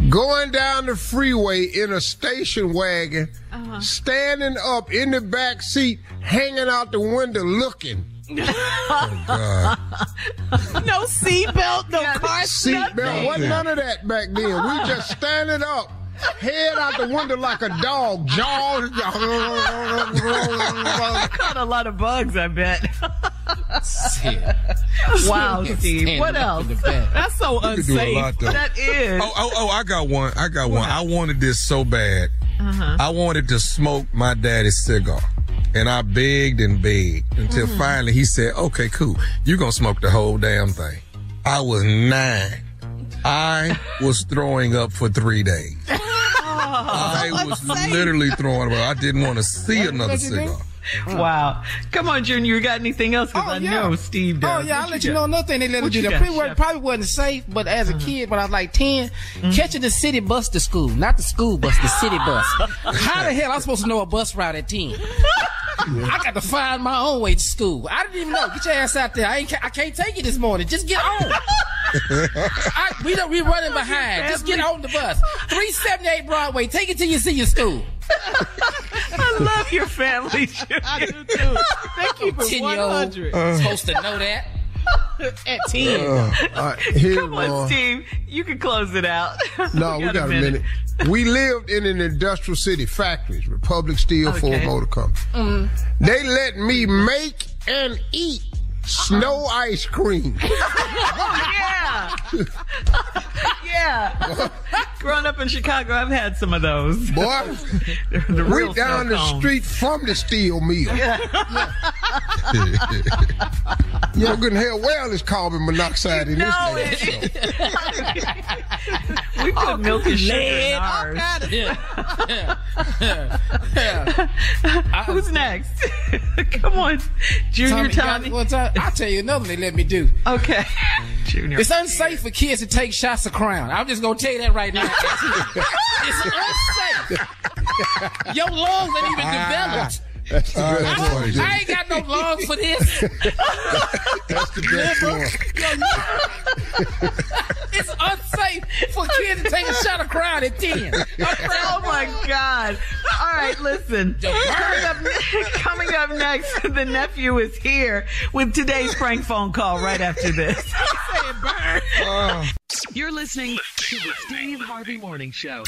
Going down the freeway in a station wagon, Uh-huh. standing up in the back seat, hanging out the window looking. Oh, God. [laughs] no seatbelt, no car seat. Seatbelt. Wasn't none of that back then. We just standing up, head out the window like a dog, jaws. Caught a lot of bugs, I bet. wow, Steve. What else? That's so You could do a unsafe. lot. That is. Oh, oh, oh, I got one. I got one. I wanted this so bad. Uh-huh. I wanted to smoke my daddy's cigar. And I begged and begged until Mm-hmm. finally he said, okay, cool. You're going to smoke the whole damn thing. I was nine. I was throwing up for three days. [laughs] I was literally throwing up. I didn't want to see another cigar. Wow. Come on, Junior. You got anything else? Because Oh, I yeah. know Steve does. Oh yeah, I'll What let you got? know another thing they let us do. you That got, probably, wasn't- probably wasn't safe, but as Uh-huh. a kid, when I was like 10, Mm-hmm. catching the city bus to school, not the school bus, the city bus. [laughs] How the hell am I supposed to know a bus route at 10? [laughs] I got to find my own way to school. I didn't even know. Get your ass out there. I ain't. ca- I can't take you this morning. Just get on. [laughs] I, we don't. We running behind. Just get on the bus. Three seventy eight Broadway. Take it till you see your school. I love your family, Junior. [laughs] I do too. They keep it 10 year old 100 supposed to know that. [laughs] at 10. Uh, all right, here, Come on, Ron. Steve. You can close it out. [laughs] No, we got, a minute. We lived in an industrial city, factories, Republic Steel, Ford Motor Company. They let me make and eat snow ice cream. Oh, [laughs] yeah. yeah. Growing up in Chicago, I've had some of those. Boy, the we real down the street from the steel mill. You know, good and hell well it's carbon monoxide in this No, damn it- stuff. we put milk and sugar in lead, all ours. [laughs] Who's next? [laughs] Come on, Junior Tommy, Tommy. one time, I'll tell you another one they let me do. Okay, Junior. It's unsafe for kids to take shots of crown. I'm just gonna tell you that right now. [laughs] it's unsafe. Your lungs ain't even ah. developed. That's the best I, one. I ain't got no lungs for this. [laughs] That's the best one. It's unsafe for kids to take a shot of crowd at 10. [laughs] Oh my God! All right, listen. Coming up, [laughs] coming up next, the nephew is here with today's prank phone call. Right after this. Uh. You're listening to the Steve Harvey Morning Show.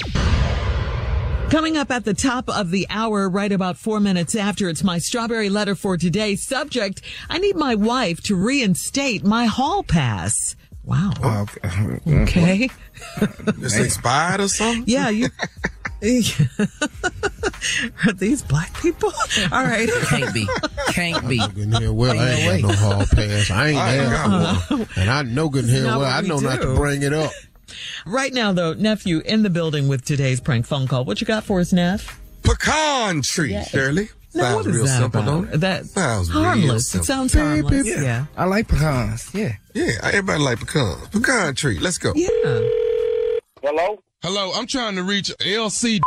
Coming up at the top of the hour, right about four minutes after, it's my strawberry letter for today. Subject, I need my wife to reinstate my hall pass. Wow. Okay. Okay. [laughs] It's expired or something? Yeah, you. [laughs] Are these black people? All right. Can't be. Can't be. Good hell well, I ain't got no hall pass. I ain't I had got one. And I know good hell well, what I we know not to bring it up. Right now, though, nephew in the building with today's prank phone call. What you got for us, Neff? Pecan tree, Yeah. Shirley. Now, Sounds what is real that simple, about? don't it? That Sounds real harmless. It simple. sounds harmless. Yeah. Yeah. I like pecans. Yeah. Yeah, everybody like pecans. Pecan tree. Let's go. Yeah. Hello? Hello, I'm trying to reach LC.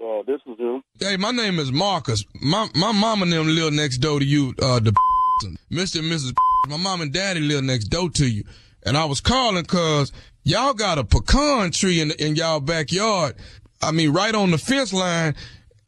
Uh, this is him. Hey, my name is Marcus. My my mom and them live next door to you, uh, the Mr. [laughs] and Mrs. [laughs] My mom and daddy live next door to you. And I was calling cause y'all got a pecan tree in, in y'all backyard. I mean, right on the fence line.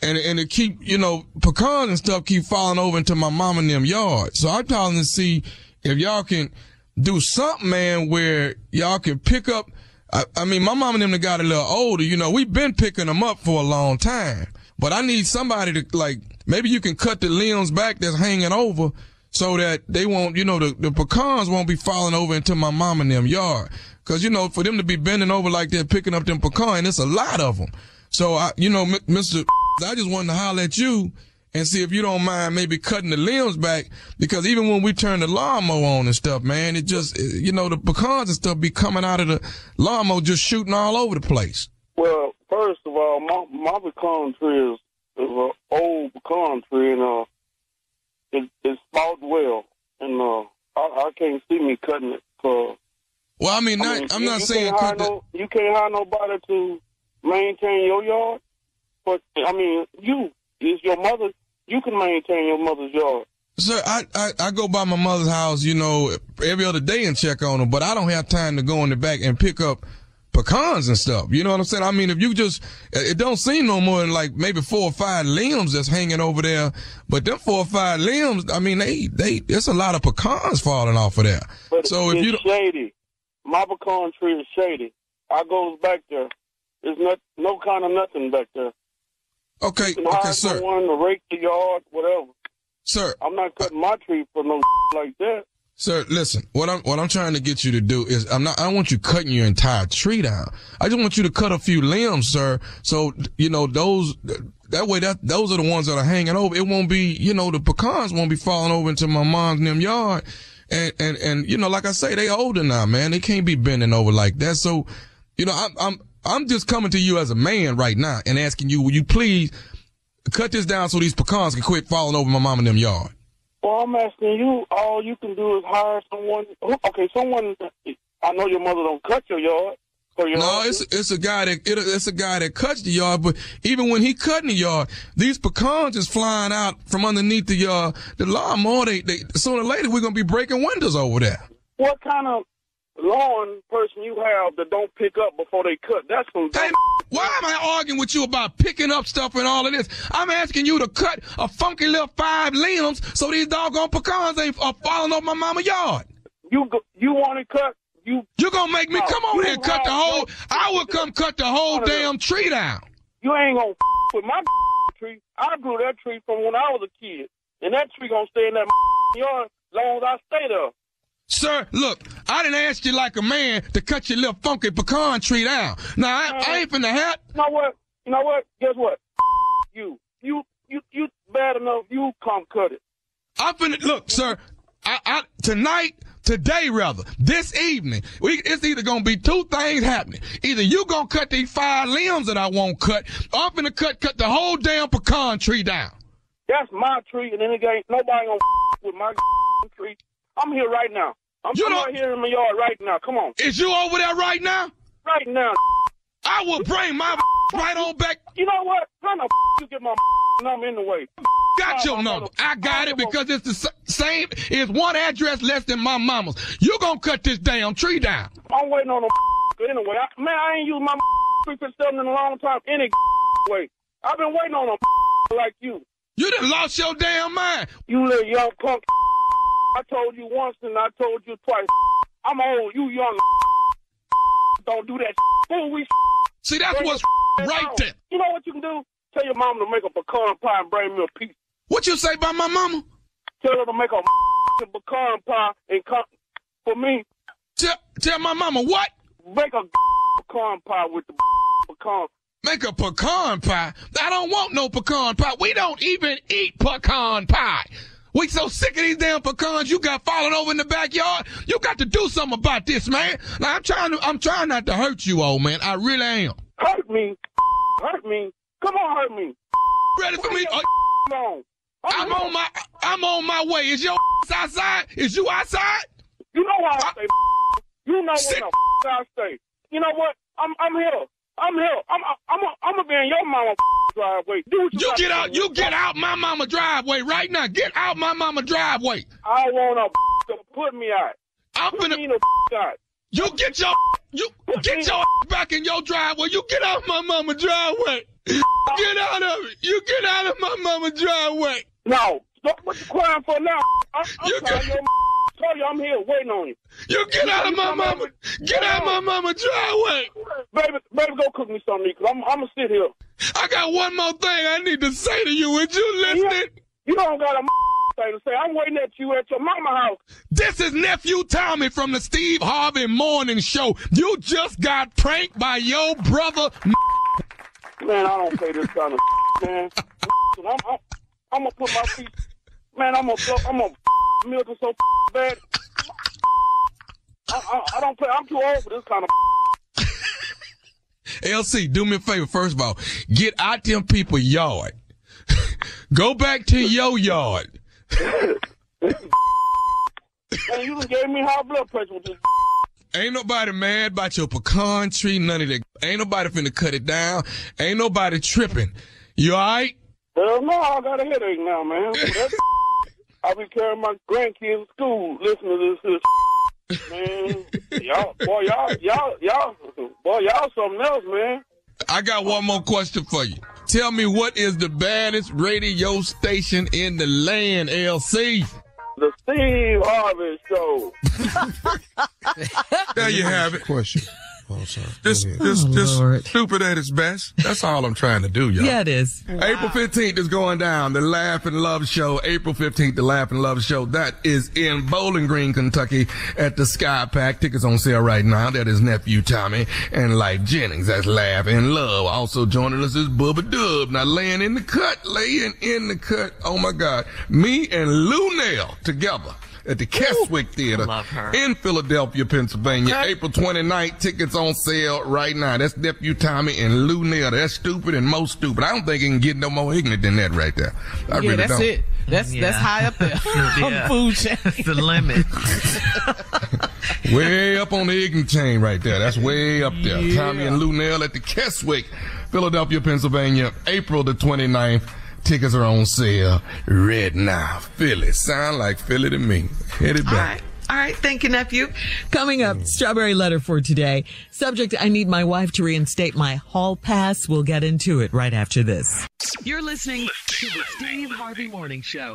And, and it keep, you know, pecans and stuff keep falling over into my mom and them yard. So I'm calling to see if y'all can do something, man, where y'all can pick up. I, I mean, my mom and them got a little older, you know, we've been picking them up for a long time. But I need somebody to like, maybe you can cut the limbs back that's hanging over so that they won't, you know, the, the pecans won't be falling over into my mom and them yard. Cause, you know, for them to be bending over like they're picking up them pecan, it's a lot of them. So I, you know, Mr. [coughs] I just wanted to holler at you and see if you don't mind maybe cutting the limbs back because even when we turn the lawnmower on and stuff, man, it just, you know, the pecans and stuff be coming out of the lawnmower just shooting all over the place. Well, first of all, my my pecan tree is is an old pecan tree, and uh, it it's sprouted well, and uh, I, I can't see me cutting it. Cause, Well, I mean, I not, mean, I'm you- not you saying can't hire cut the, no, you can't hire nobody to maintain your yard, but I mean, you is your mother. You can maintain your mother's yard. Sir, I, I, I go by my mother's house, you know, every other day and check on her, but I don't have time to go in the back and pick up pecans and stuff. You know what I'm saying? I mean, if you just, it don't seem no more than like maybe four or five limbs that's hanging over there, but them four or five limbs, I mean, they, they, it's a lot of pecans falling off of there. But So if you don't, shady. My pecan tree is shady. I goes back there. There's not no kind of nothing back there. okay, okay, sir, someone to rake the yard, whatever. sir, I'm not cutting my tree for no [laughs] like that. Sir, listen. What I'm what I'm trying to get you to do is I'm not. I don't want you cutting your entire tree down. I just want you to cut a few limbs, sir. So you know those. That way, that those are the ones that are hanging over. It won't be, you know, the pecans won't be falling over into my mom's and them yard. And and and you know, like I say, they older now, man. They can't be bending over like that. So, you know, I'm I'm I'm just coming to you as a man right now and asking you, will you please cut this down so these pecans can quit falling over my mom and them yard? Well, I'm asking you. All you can do is hire someone. Okay, someone. I know your mother don't cut your yard. For your No, it's it's a guy that it, it's a guy that cuts the yard, but even when he cutting the yard, these pecans is flying out from underneath the uh the lawnmower. They, they sooner or later we're gonna be breaking windows over there. What kind of lawn person you have that don't pick up before they cut? That's some. Hey, [laughs] why am I arguing with you about picking up stuff and all of this? I'm asking you to cut a funky little five limbs so these doggone pecans ain't are falling off my mama yard. You go, you want to cut? You you gonna make me come over here and cut the whole? I would come cut the whole damn tree down. You ain't gonna with my [laughs] tree. I grew that tree from when I was a kid, and that tree gonna stay in that [laughs] yard long as I stay there. Sir, look, I didn't ask you like a man to cut your little funky pecan tree down. Now, I, I ain't finna have. You know what? You know what? Guess what? [laughs] You, you, you, you bad enough. You come cut it. I'm finna look, sir. I, I tonight, today rather, this evening, we it's either gonna be two things happening. Either you gonna cut these five limbs that I won't cut, or I'm finna cut cut the whole damn pecan tree down. That's my tree, and then it ain't nobody gonna [laughs] with my [laughs] tree. I'm here right now. I'm, You I'm right here in my yard right now. Come on, Is you over there right now? right now. I will bring my [laughs] right on back. You know what? How the [laughs] you get my [laughs] number in the way? Got your number. I got it because it's the same. It's one address less than my mama's. You gonna cut this damn tree down? I'm waiting on them anyway. I, man, I ain't used my for something in a long time any way. I've been waiting on them like you. You done lost your damn mind. You little young punk. I told you once and I told you twice. I'm old. You young. Don't do that. Fool, we See, that's what's right there. You know what you can do? Tell your mama to make a pecan pie and bring me a piece. What you say about my mama? Tell her to make a [laughs] pecan pie and come for me. Tell, tell my mama what? Make a [laughs] pecan pie with the [laughs] pecan. Make a pecan pie? I don't want no pecan pie. We don't even eat pecan pie. We so sick of these damn pecans you got falling over in the backyard. You got to do something about this, man. Now I'm trying to, I'm trying not to hurt you, old man. I really am. Hurt me? Hurt me? Come on, hurt me. Ready for me? Uh, on. I'm on my, I'm on my way. Is your outside? Is you outside? You know why I say. You know when the I stay. You know what? I'm, I'm here. I'm here. I'm, I'm, I'm, I'm gonna be in your mama [laughs] driveway. Do what you, you get out. You get out my mama driveway right now. Get out my mama driveway. I want a [laughs] to put me out. I'm put gonna me [laughs] out. You get your you get your back in your driveway. You get out my mama driveway. Get out of it. You get out of my mama driveway. No. What you crying for now? I'm, I'm you get, your I'm here waiting on you. You get out of my mama. Get out of my mama driveway. Baby, baby, go cook me something, cause I'm, I'm gonna sit here. I got one more thing I need to say to you. Would you listening? You don't got a [laughs] thing to say. I'm waiting at you at your mama house. This is nephew Tommy from the Steve Harvey Morning Show. You just got pranked by your brother. Man, I don't pay this kind of [laughs] man. [laughs] I'm, I'm, I'm gonna put my feet. Man, I'm gonna, I'm gonna milk it so [laughs] bad. I, I, I don't play. I'm too old for this kind of. [laughs] LC, do me a favor. First of all, get out them people yard. [laughs] Go back to your yard. Man, you just gave me high blood pressure with this. Ain't nobody mad about your pecan tree, none of that. Ain't nobody finna cut it down. Ain't nobody tripping. You alright? Hell no, I got a headache now, man. I'll be carrying my grandkids to school listening to this. this man, [laughs] y'all, boy, y'all, y'all, y'all, boy, y'all something else, man. I got one more question for you. Tell me what is the baddest radio station in the land, LC? The Steve Harvey Show. [laughs] there you have it. Question. Oh, sorry. This, this, this stupid at its best. That's all I'm trying to do, y'all. Yeah, it is. Wow. April 15th is going down. The Laugh and Love Show. April 15th, the Laugh and Love Show. That is in Bowling Green, Kentucky at the SKyPAC. Tickets on sale right now. That is nephew Tommy and Lyfe Jennings. That's Laugh and Love. Also joining us is Bubba Dub. Now laying in the cut, laying in the cut. Oh my God. Me and Luenell together at the Keswick Theater in Philadelphia, Pennsylvania. Okay. April 29th. Tickets on sale right now. That's Nephew Tommy and Luenell. That's stupid and most stupid. I don't think it can get no more ignorant than that right there. I yeah, really that's don't. it. That's yeah. that's high up there [laughs] on the food [laughs] chain. That's the limit. [laughs] way up on the ignorant chain right there. That's way up there. Yeah. Tommy and Luenell at the Keswick, Philadelphia, Pennsylvania, April the 29th. Tickets are on sale right now. Philly. Sound like Philly to me. Hit it back. All right. All right. Thank you, nephew. Coming up, strawberry letter for today. Subject, I need my wife to reinstate my hall pass. We'll get into it right after this. You're listening to the Steve Harvey Morning Show.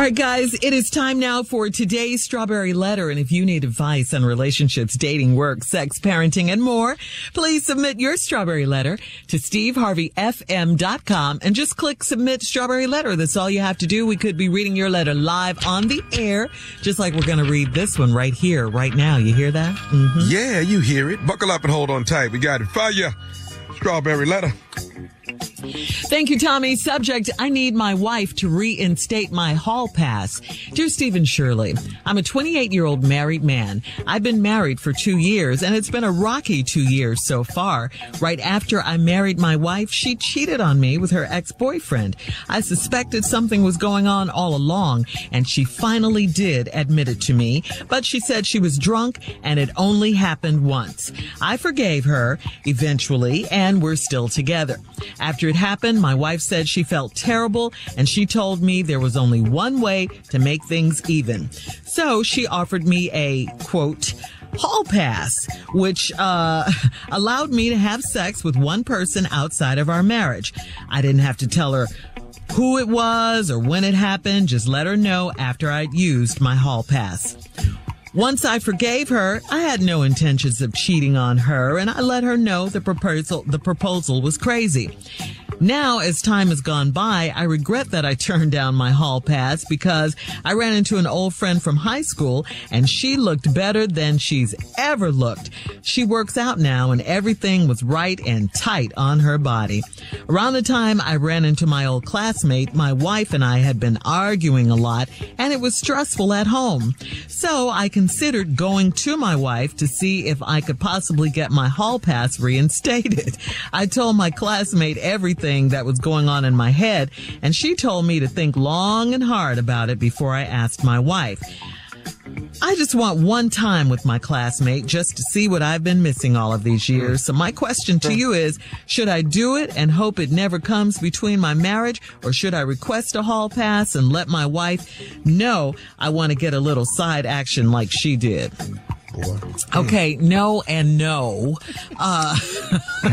Right, guys, it is time now for today's Strawberry Letter. And if you need advice on relationships, dating, work, sex, parenting, and more, please submit your Strawberry Letter to steveharveyfm.com and just click Submit Strawberry Letter. That's all you have to do. We could be reading your letter live on the air, just like we're going to read this one right here, right now. You hear that? Mm-hmm. Yeah, you hear it. Buckle up and hold on tight. We got it. Fire. Strawberry letter. Thank you, Tommy. Subject, I need my wife to reinstate my hall pass. Dear Stephen Shirley, I'm a 28 year old married man. I've been married for two years and it's been a rocky two years so far. Right after I married my wife, she cheated on me with her ex-boyfriend. I suspected something was going on all along and she finally did admit it to me, but she said she was drunk and it only happened once. I forgave her eventually and we're still together. After it happened, my wife said she felt terrible and she told me there was only one way to make things even. So she offered me a quote, hall pass, which uh, [laughs] allowed me to have sex with one person outside of our marriage. I didn't have to tell her who it was or when it happened. Just let her know after I'd used my hall pass. Once I forgave her, I had no intentions of cheating on her and I let her know the proposal, the proposal was crazy. Now, as time has gone by, I regret that I turned down my hall pass because I ran into an old friend from high school and she looked better than she's ever looked. She works out now and everything was right and tight on her body. Around the time I ran into my old classmate, my wife and I had been arguing a lot and it was stressful at home. So I considered going to my wife to see if I could possibly get my hall pass reinstated. [laughs] I told my classmate everything that was going on in my head, and she told me to think long and hard about it before I asked my wife. I just want one time with my classmate just to see what I've been missing all of these years. So my question to you is, should I do it and hope it never comes between my marriage or should I request a hall pass and let my wife know I want to get a little side action like she did? Okay, no and no. Uh, [laughs]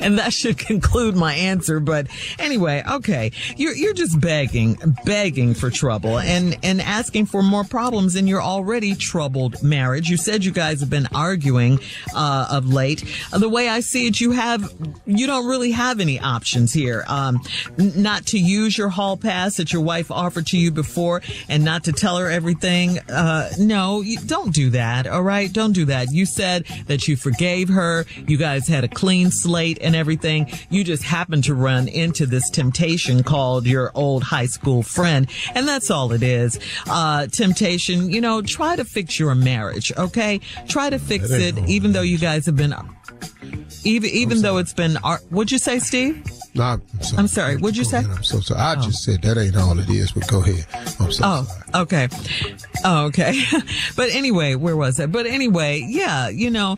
and, that should conclude my answer. But anyway, okay, you're, you're just begging, begging for trouble and, and asking for more problems in your already troubled marriage. You said you guys have been arguing, uh, of late. Uh, the way I see it, you have, you don't really have any options here. Um, not to use your hall pass that your wife offered to you before and not to tell her everything. Uh, no, you don't do that. All right. Don't do that. You said that you forgave her. You guys had a clean slate and everything. You just happened to run into this temptation called your old high school friend. And that's all it is. Uh, temptation, you know, try to fix your marriage. Okay. Try to fix it, even though you guys have been, even, even though it's been, what'd you say, Steve? No, I'm sorry. I'm sorry. What'd you say? Ahead. I'm so sorry. I oh. just said that ain't all it is, but go ahead. I'm so oh, sorry. okay. Oh, okay. [laughs] but anyway, where was I? But anyway, yeah, you know,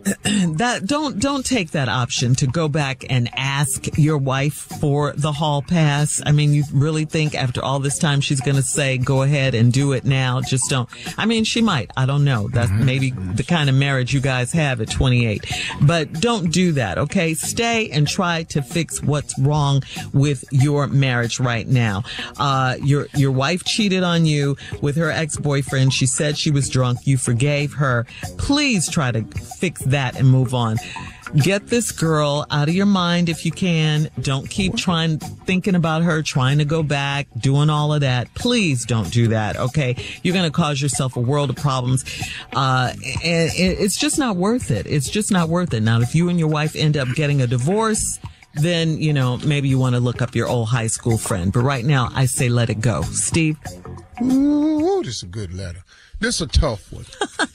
[clears throat] that don't don't take that option to go back and ask your wife for the hall pass. I mean, you really think after all this time she's going to say go ahead and do it now? Just don't. I mean, she might. I don't know. That's mm-hmm. maybe the kind of marriage you guys have at 28. But don't do that, okay? Stay and try to fix what's wrong with your marriage right now. Uh, your your wife cheated on you with her ex-boyfriend. She said she was drunk. You forgave her. Please try to fix that and move on. Get this girl out of your mind if you can. Don't keep trying, thinking about her, trying to go back, doing all of that. Please don't do that. Okay. You're going to cause yourself a world of problems. Uh, and it's just not worth it. It's just not worth it. Now, if you and your wife end up getting a divorce, then, you know, maybe you want to look up your old high school friend. But right now, I say let it go. Steve? Ooh, this is a good letter. This is a tough one. [laughs]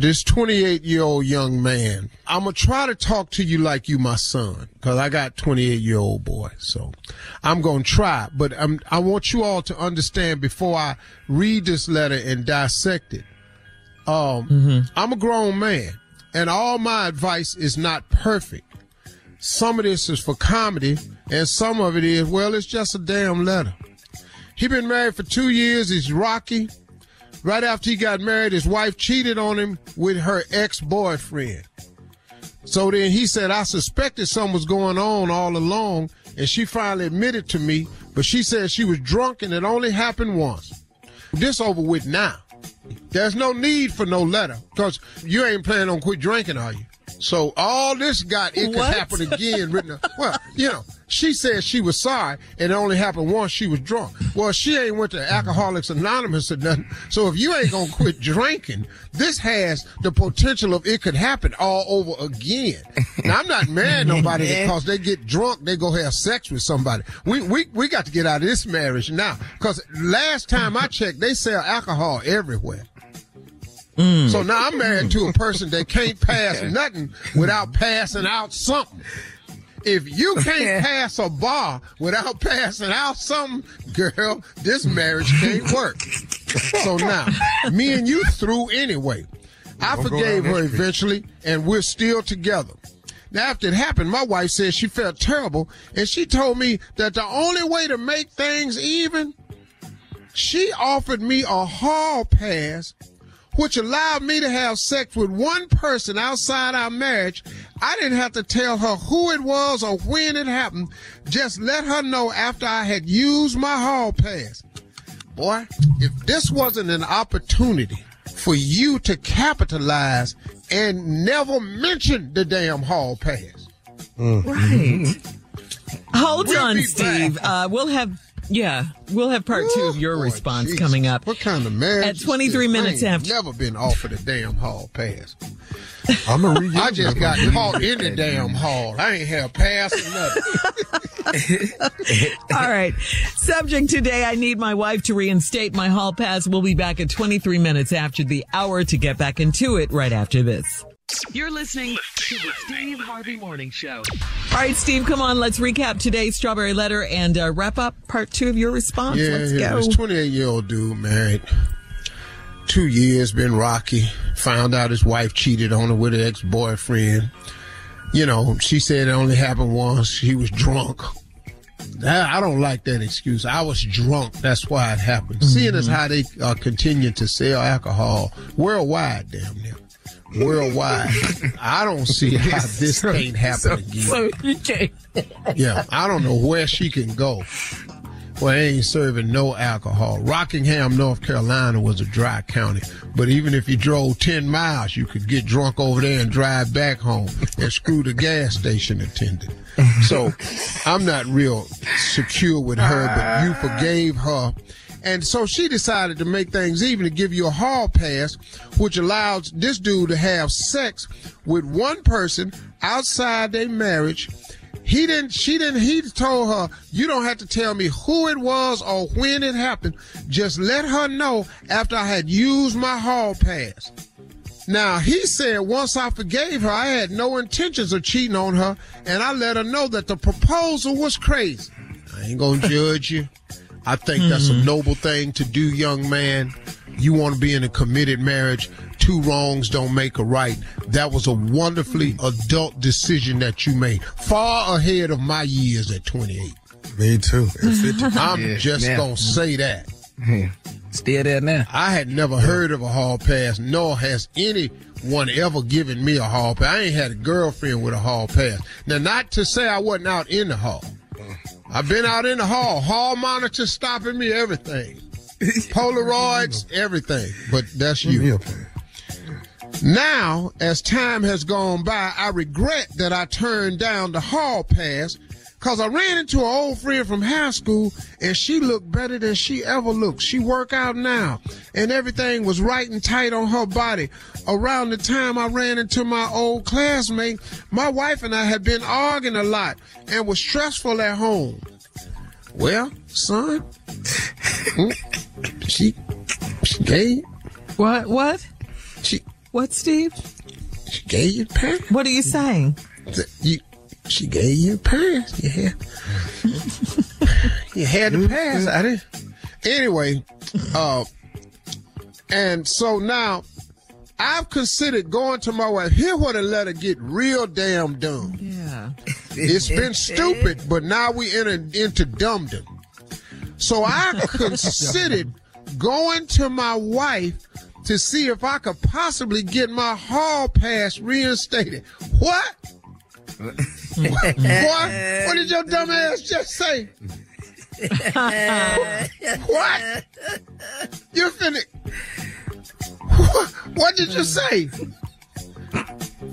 this 28 year old young man. I'm gonna try to talk to you like you my son, cause I got 28 year old boy. So I'm gonna try, but I'm, I want you all to understand before I read this letter and dissect it. Um, mm-hmm. I'm a grown man and all my advice is not perfect. Some of this is for comedy and some of it is, well, it's just a damn letter. He been married for two years. He's rocky. Right after he got married, his wife cheated on him with her ex boyfriend. So then he said, I suspected something was going on all along, and she finally admitted to me, but she said she was drunk and it only happened once. This over with now. There's no need for no letter, because you ain't planning on quit drinking, are you? So all this got it could happen again. Written, well, you know, she said she was sorry, and it only happened once. She was drunk. Well, she ain't went to Alcoholics Anonymous or nothing. So if you ain't gonna quit drinking, this has the potential of it could happen all over again. Now I'm not mad [laughs] nobody because they get drunk, they go have sex with somebody. We we we got to get out of this marriage now. Because last time I checked, they sell alcohol everywhere. So now I'm married to a person that can't [laughs] pass nothing without passing out something. If you can't [laughs] pass a bar without passing out something, girl, this marriage can't work. So now, me and you through anyway. I forgave her eventually, and we're still together. Now, after it happened, my wife said she felt terrible, and she told me that the only way to make things even, she offered me a hall pass which allowed me to have sex with one person outside our marriage. I didn't have to tell her who it was or when it happened. Just let her know after I had used my hall pass. Boy, if this wasn't an opportunity for you to capitalize and never mention the damn hall pass. Right. Hold We'll on, Steve. Uh, we'll have, yeah, we'll have part two of oh, your response Jesus. coming up. What kind of marriage? At is 23 this? minutes I ain't after. Never been offered a damn hall pass. I'm gonna I just got caught in the damn hall. I ain't have pass or nothing. [laughs] [laughs] All right. Subject today, I need my wife to reinstate my hall pass. We'll be back at 23 minutes after the hour to get back into it right after this. You're listening to the Steve Harvey Morning Show. All right, Steve, come on. Let's recap today's strawberry letter and uh, wrap up part two of your response. Yeah, Let's yeah. go. This 28 year old dude married. Two years, been rocky. Found out his wife cheated on her with her ex boyfriend. You know, she said it only happened once. She was drunk. I don't like that excuse. I was drunk. That's why it happened. Seeing as how they uh, continue to sell alcohol worldwide, damn near. Worldwide. I don't see how this can't happen again. So you can't. Yeah, I don't know where she can go. Well, they ain't serving no alcohol. Rockingham, North Carolina was a dry county. But even if you drove 10 miles, you could get drunk over there and drive back home and screw the gas station attendant. So [laughs] I'm not real secure with her, but you forgave her. And so she decided to make things even to give you a hall pass, which allows this dude to have sex with one person outside their marriage he didn't, she didn't, he told her, you don't have to tell me who it was or when it happened. Just let her know after I had used my hall pass. Now, he said once I forgave her, I had no intentions of cheating on her, and I let her know that the proposal was crazy. I ain't gonna judge you. [laughs] I think that's a hmm. noble thing to do, young man. You want to be in a committed marriage. Two wrongs don't make a right. That was a wonderfully adult decision that you made. Far ahead of my years at 28. Me too. [laughs] I'm Yeah, just now. gonna say that. Still there now. I had never heard of a hall pass, nor has anyone ever given me a hall pass. I ain't had a girlfriend with a hall pass. Now, not to say I wasn't out in the hall. Mm. I've been out in the hall. Hall monitor stopping me, everything. [laughs] Polaroids, everything. But that's you. Now, as time has gone by, I regret that I turned down the hall pass because I ran into an old friend from high school and she looked better than she ever looked. She work out now and everything was right and tight on her body. Around the time I ran into my old classmate, my wife and I had been arguing a lot and was stressful at home. Well, son, mm, she, she gave, What? What? she, What, Steve? she gave you. What are you saying? You, she gave you a pass. You had, you had the pass. I didn't. Anyway, uh, and so now I've considered going to my wife. Here, where to let her get real damn dumb. Yeah. It's [laughs] been stupid, but now we enter into dumbdom. So I [laughs] considered going to my wife to see if I could possibly get my hall pass reinstated. What? What? What did your dumb ass just say? what? You're finna. What, did you say?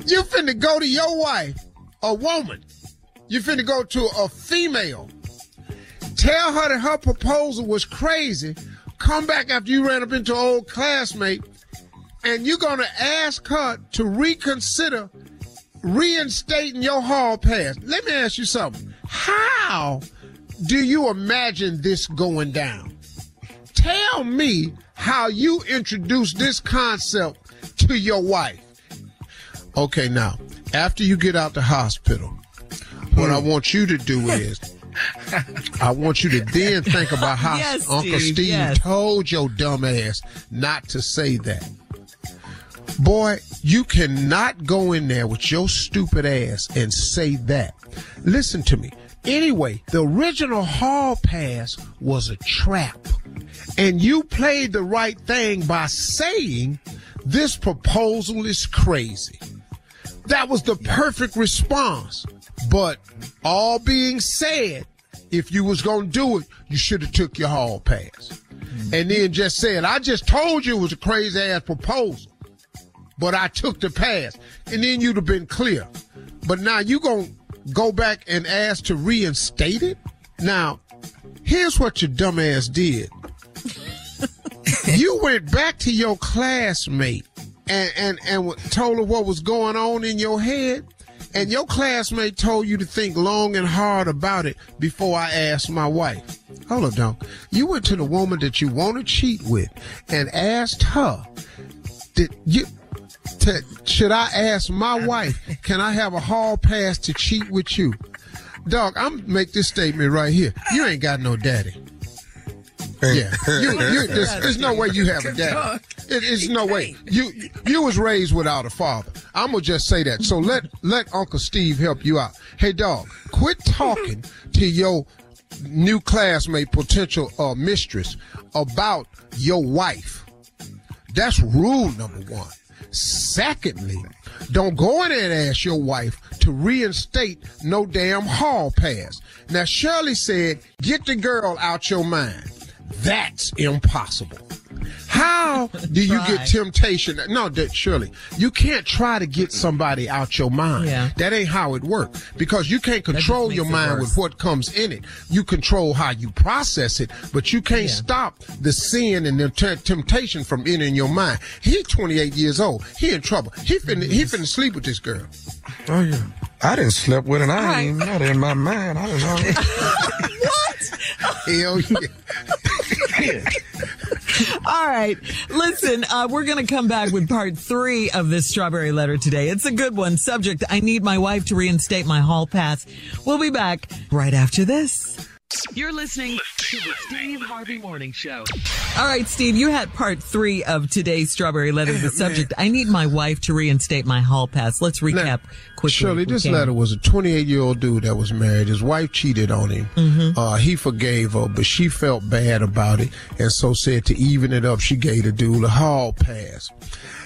You finna go to your wife, a woman. You finna go to a female. Tell her that her proposal was crazy. Come back after you ran up into an old classmate, and you're gonna ask her to reconsider reinstating your hall pass. Let me ask you something. How do you imagine this going down? Tell me how you introduce this concept to your wife. Okay, now, after you get out the hospital, what I want you to do is I want you to then think about how Yes, Uncle Steve, Steve yes. told your dumb ass not to say that. Boy, you cannot go in there with your stupid ass and say that. Listen to me. Anyway, the original hall pass was a trap. And you played the right thing by saying this proposal is crazy. That was the perfect response. But all being said, if you was gonna do it, you should have took your hall pass. And then just said, I just told you it was a crazy ass proposal. But I took the pass. And then you'd have been clear. But now you gonna go back and ask to reinstate it? Now, here's what your dumbass did. [laughs] you went back to your classmate and, and, and told her what was going on in your head. And your classmate told you to think long and hard about it before I asked my wife. Hold up, dog. You went to the woman that you want to cheat with and asked her, did you, to, should I ask my wife, can I have a hall pass to cheat with you? Dog, I'm make this statement right here. You ain't got no daddy. Yeah, you, [laughs] you, there's, there's no way you have a daddy. It, it's no way. You you was raised without a father. I'm gonna just say that. So let let Uncle Steve help you out. Hey, dog, quit talking to your new classmate, potential uh, mistress, about your wife. That's rule number one. Secondly, don't go in there and ask your wife to reinstate no damn hall pass. Now, Shirley said, get the girl out your mind. That's impossible. How [laughs] do you get temptation? No, that Shirley, you can't try to get somebody out your mind. Yeah. That ain't how it works because you can't control your mind with what comes in it. You control how you process it, but you can't Yeah. stop the sin and the te- temptation from entering your mind. He 28 years old. He in trouble. He finna, he finna sleep with this girl. Oh yeah. I didn't sleep with it. I Right. ain't even know that in my mind. I don't know. [laughs] What? Hell yeah. [laughs] [laughs] All right. Listen, uh, we're going to come back with part three of this strawberry letter today. It's a good one. Subject, I need my wife to reinstate my hall pass. We'll be back right after this. You're listening to the Steve Harvey Morning Show. All right, Steve, you had part three of today's strawberry letter. The subject, I need my wife to reinstate my hall pass. Let's recap quickly. Shirley, this can. letter was a 28 year old dude that was married. His wife cheated on him. Mm-hmm. Uh, he forgave her, but she felt bad about it, and so said to even it up, she gave the dude a hall pass.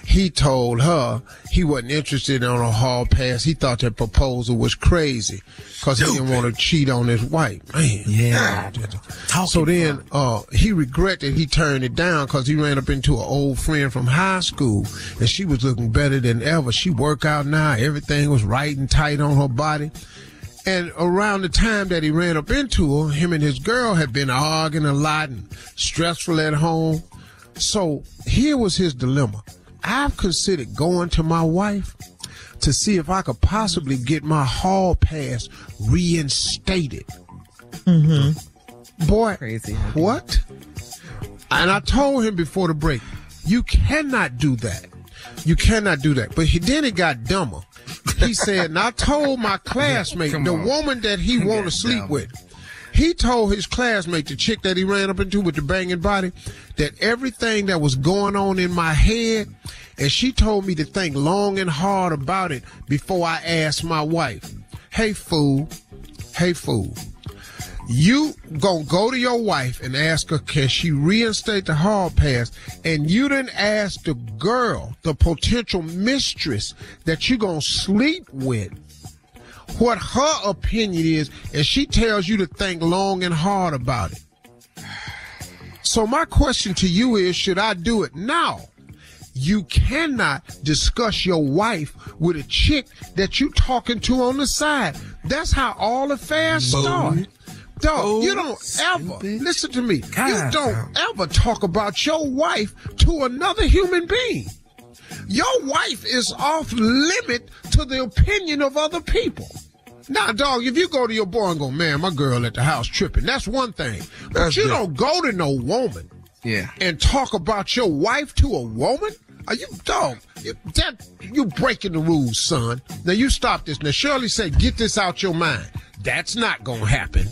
He told her he wasn't interested on a hall pass. He thought that proposal was crazy because he didn't want to cheat on his wife. Man, yeah. So then, uh, he regretted he turned it down because he ran up into an old friend from high school, and she was looking better than ever. She worked out now. Everything was right and tight on her body. And around the time that he ran up into her, him and his girl had been arguing a lot and stressful at home. So here was his dilemma. I've considered going to my wife to see if I could possibly get my hall pass reinstated. Mm-hmm. Boy, Crazy. what? And I told him before the break, you cannot do that. You cannot do that. But he, then it got dumber. He said, and I told my [laughs] classmate, the woman that he want to sleep dumb. with, he told his classmate, the chick that he ran up into with the banging body, that everything that was going on in my head, and she told me to think long and hard about it before I asked my wife. Hey, fool. Hey, fool. You gonna go to your wife and ask her, can she reinstate the hall pass? And you didn't ask the girl, the potential mistress that you gonna sleep with, what her opinion is, and she tells you to think long and hard about it. So my question to you is, should I do it now? You cannot discuss your wife with a chick that you talking to on the side. That's how all affairs start. Dog, you don't ever listen to me. you don't ever talk about your wife to another human being. Your wife is off limit to the opinion of other people. Now, dog, if you go to your boy and go, man, my girl at the house tripping, that's one thing. But That's you different. don't go to no woman Yeah. and talk about your wife to a woman? Are you dog? You, that you breaking the rules, son. Now you stop this. Now Shirley said, "Get this out your mind." That's not gonna happen.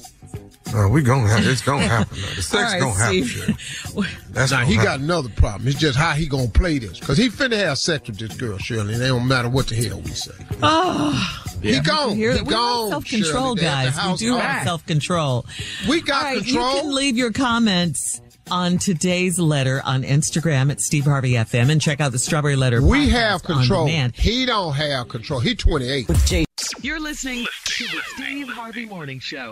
Uh, we gonna have it's gonna [laughs] happen. The sex All right, gonna happen. Steve. [laughs] That's now gonna he got another problem. It's just how he gonna play this. Cause he finna have sex with this girl, Shirley. And it don't matter what the hell we say. Oh, He gone. He we gone. self-control, Shirley. They at the guys. We do have right. self-control. We got All right, control. You can leave your comments on today's letter on Instagram at Steve Harvey FM and check out the Strawberry Letter. We have control. demand. He don't have control. He 28. You're listening to the Steve Harvey Morning Show.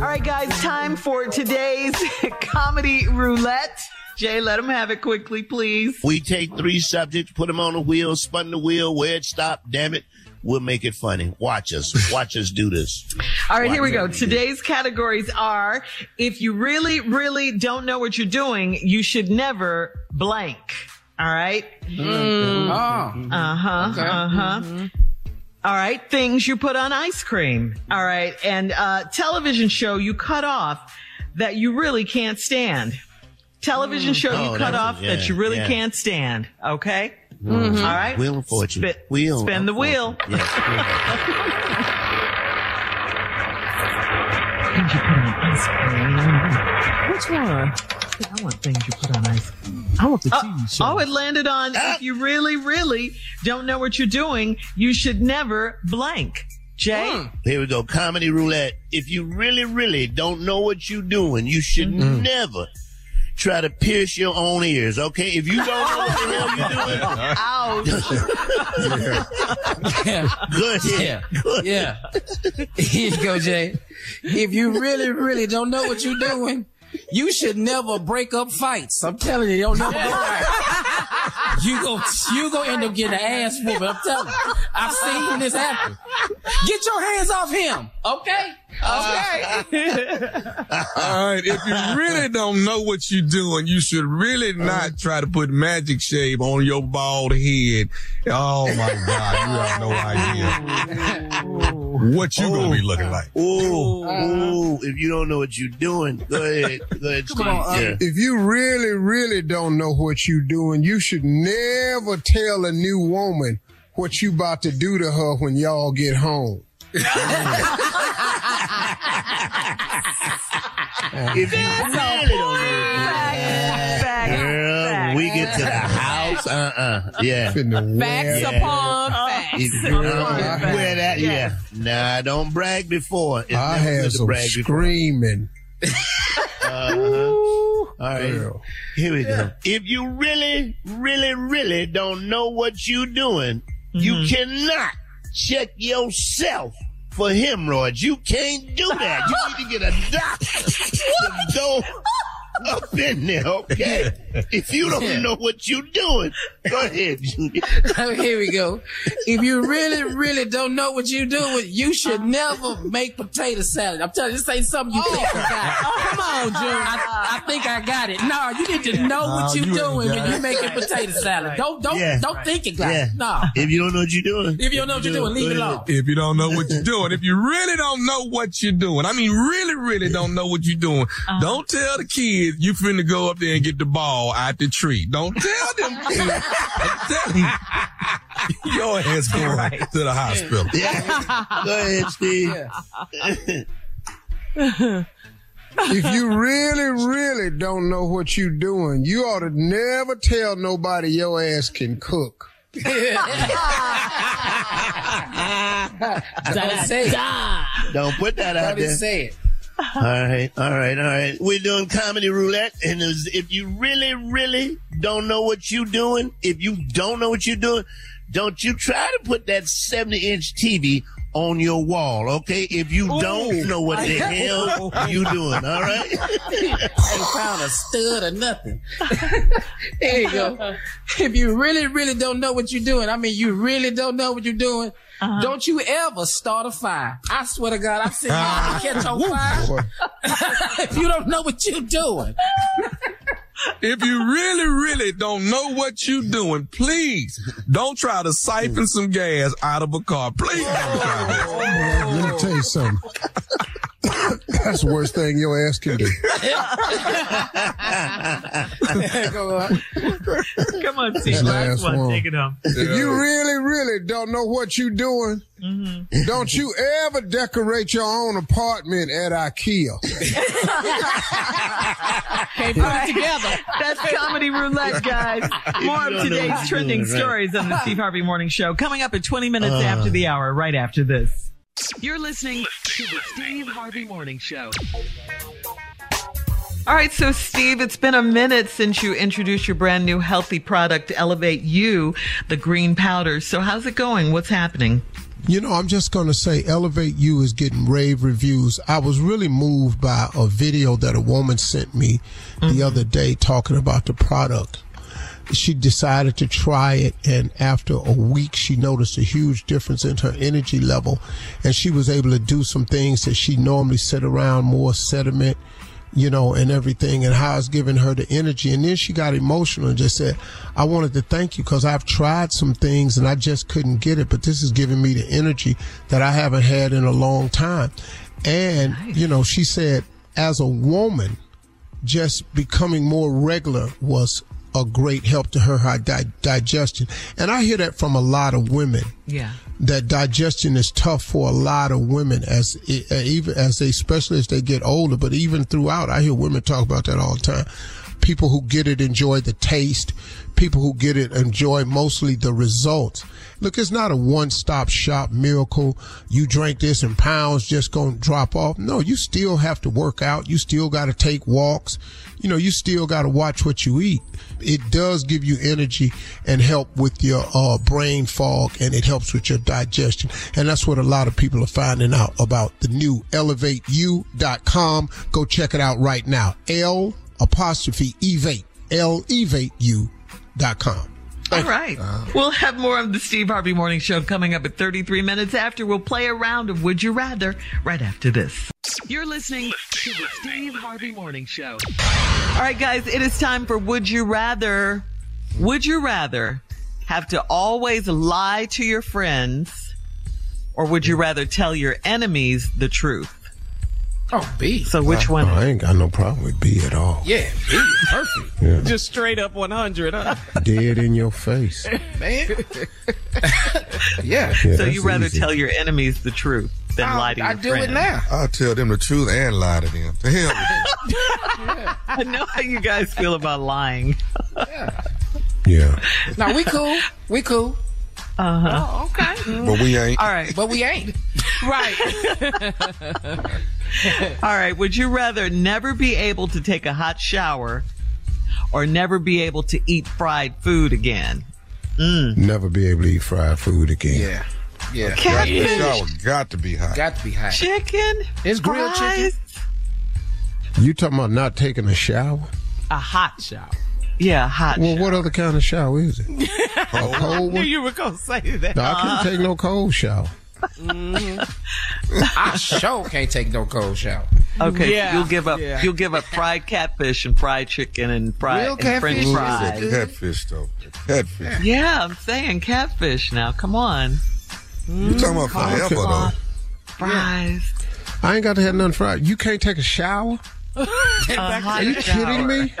All right, guys, time for today's [laughs] comedy roulette. Jay, let him have it quickly, please. We take three subjects, put them on the wheel, spun the wheel, where it stopped, damn it. We'll make it funny. Watch us. Watch us do this. All right, here we go. Today's categories are if you really, really don't know what you're doing, you should never blank. All right? Mm. Uh huh. Okay. Uh huh. All right. Things you put on ice cream. All right. And uh, television show you cut off that you really can't stand. Television show Oh, you cut that's- off that you really yeah. can't stand. Okay. Mhm. All right. Wheel of fortune. Spit- wheel. spin of the wheel. fortune. Yes. Things you put on ice cream. Which one? I want things you put on ice. I want the Oh, TV show. oh, it landed on if you really, really don't know what you're doing, you should never blank. Jay? Here we go. Comedy roulette. If you really, really don't know what you're doing, you should Mm-hmm. never try to pierce your own ears, okay? If you don't know what the hell you're doing, [laughs] Ouch. [laughs] yeah. go ahead. Yeah. Yeah. Here you go, Jay. If you really, really don't know what you're doing, you should never break up fights. I'm telling you, you'll never go right. You go, you go end up getting an ass whooping. I'm telling you. I've seen this happen. Get your hands off him, okay? Okay. [laughs] All right. If you really don't know what you're doing, you should really not try to put magic shave on your bald head. Oh my God. You have no idea what you gonna be looking like. Ooh, ooh, if you don't know what you're doing, go ahead. Go ahead, [laughs] Steve. yeah. If you really, really don't know what you're doing, you should never tell a new woman what you about to do to her when y'all get home. if you really don't know, girl, when we get to the house, uh, uh yeah. Facts upon facts. If you don't wear that, yeah. Nah, don't brag before. It's I never had some brag before. screaming. [laughs] Uh-huh. All right. Girl. Here we go. If you really, really, really don't know what you're doing, you cannot check yourself for hemorrhoids. You can't do that. You need to get a doctor to [laughs] go up in there, okay? [laughs] If you don't know what you're doing, go ahead, Junior. Here we go. If you really, really don't know what you're doing, you should never make potato salad. I'm telling you, this ain't something you think oh, you got. [laughs] Oh, come on, June. I, I think I got it. No, you need to know what you're you doing when you're making potato salad. Don't don't Yeah. don't think you got Yeah. No. If you don't know what you're doing, If you don't know what you're doing, leave it alone. If you don't know what you're doing, if you really don't know what you're doing, I mean, really, really don't know what you're doing, uh-huh. don't tell the kids you finna go up there and get the ball out the tree. Don't tell them [laughs] kids. Tell them [laughs] your ass going to the hospital. [laughs] Yeah. Go ahead, Steve. if you really, really don't know what you're doing, you ought to never tell nobody your ass can cook. Don't say it. Don't put that out Don't there. say it. All right, all right, all right. We're doing comedy roulette, and it's- if you really, really don't know what you're doing, if you don't know what you're doing, don't you try to put that 70 inch TV on your wall, okay? If you don't know what the [laughs] hell you doing, all right? [laughs] Ain't found a stud or nothing. [laughs] there you go. If you really, really don't know what you're doing, I mean, you really don't know what you're doing. Uh-huh. Don't you ever start a fire. I swear to God, I said, seen mama ah. catch on fire. [laughs] if you don't know what you're doing. If you really, really don't know what you're doing, please don't try to siphon some gas out of a car. Please don't try that. Let me tell you something. That's the worst thing your ass can do. [laughs] Go on. Come on, This Steve. Last last one. one. Take it home. If you really, really don't know what you're doing, don't you ever decorate your own apartment at IKEA. [laughs] Can't put it together. That's Comedy Roulette, guys. More of don't know what today's trending doing, right. stories on the Steve Harvey Morning Show coming up in 20 minutes Uh. after the hour, right after this. You're listening to the Steve Harvey Morning Show. All right, so Steve, it's been a minute since you introduced your brand new healthy product, Elevate You, the green powder. So how's it going? What's happening? You know, I'm just going to say Elevate You is getting rave reviews. I was really moved by a video that a woman sent me the mm-hmm. other day talking about the product. She decided to try it, and after a week, she noticed a huge difference in her energy level, and she was able to do some things that she normally sit around more sediment you know, and everything, and how it's giving her the energy. And then she got emotional and just said, I wanted to thank you because I've tried some things and I just couldn't get it, but this is giving me the energy that I haven't had in a long time. And, you know, she said, as a woman, just becoming more regular was a great help to her, her di- digestion. And I hear that from a lot of women. Yeah. that digestion is tough for a lot of women as even as they especially as they get older. But even throughout i hear women talk about that all the time. People who get it enjoy the taste. People who get it enjoy mostly the results. Look it's not a one-stop shop miracle. You drink this and pounds just gonna drop off. No you still have to work out. You still got to take walks. You know you still got to watch what you eat it does give you energy and help with your uh, brain fog and it helps with your digestion. And that's what a lot of people are finding out about the new levateyou.com go check it out right now. L apostrophe evate. L evate you.com [laughs] All right. Uh-huh. we'll have more of the Steve Harvey Morning Show coming up at 33 minutes after. We'll play a round of Would You Rather right after this. You're listening to the Steve Harvey Morning Show. All right, guys, it is time for Would You Rather. Would you rather have to always lie to your friends or would you rather tell your enemies the truth? Oh, B. So which I, one? I ain't got no problem with b at all Yeah, B. Perfect. yeah. [laughs] Just straight up 100, huh? dead in your face [laughs] Man. [laughs] yeah. Yeah, so you rather easy. tell your enemies the truth. than I'll- lie to I your do it now. I'll tell them the truth and lie to them. The hell with you. I know how you guys feel about lying. Yeah. Now we cool. We cool. Uh huh. Oh, okay. [laughs] But we ain't. All right. But we ain't. [laughs] Right. [laughs] All right. Would you rather never be able to take a hot shower or never be able to eat fried food again? Never be able to eat fried food again. Yeah. Yeah. Got, the shower got to be hot. Got to be hot. Chicken? It's grilled chicken. You talking about not taking a shower? A hot shower. Yeah, hot Well, shower. what other kind of shower is it? [laughs] A oh, I cold knew one? you were going to say that. No, I can't uh-huh. take no cold shower. Mm-hmm. [laughs] I sure can't take no cold shower. Okay, Yeah, you'll give up. yeah. You'll give up fried catfish and fried chicken and fried Real and? French Ooh, fries. is Catfish though. Catfish. Yeah, I'm saying catfish now. Come on, You're talking about mm, forever though? fries. I ain't got to have nothing fried. You can't take a shower? A hot Are you kidding me?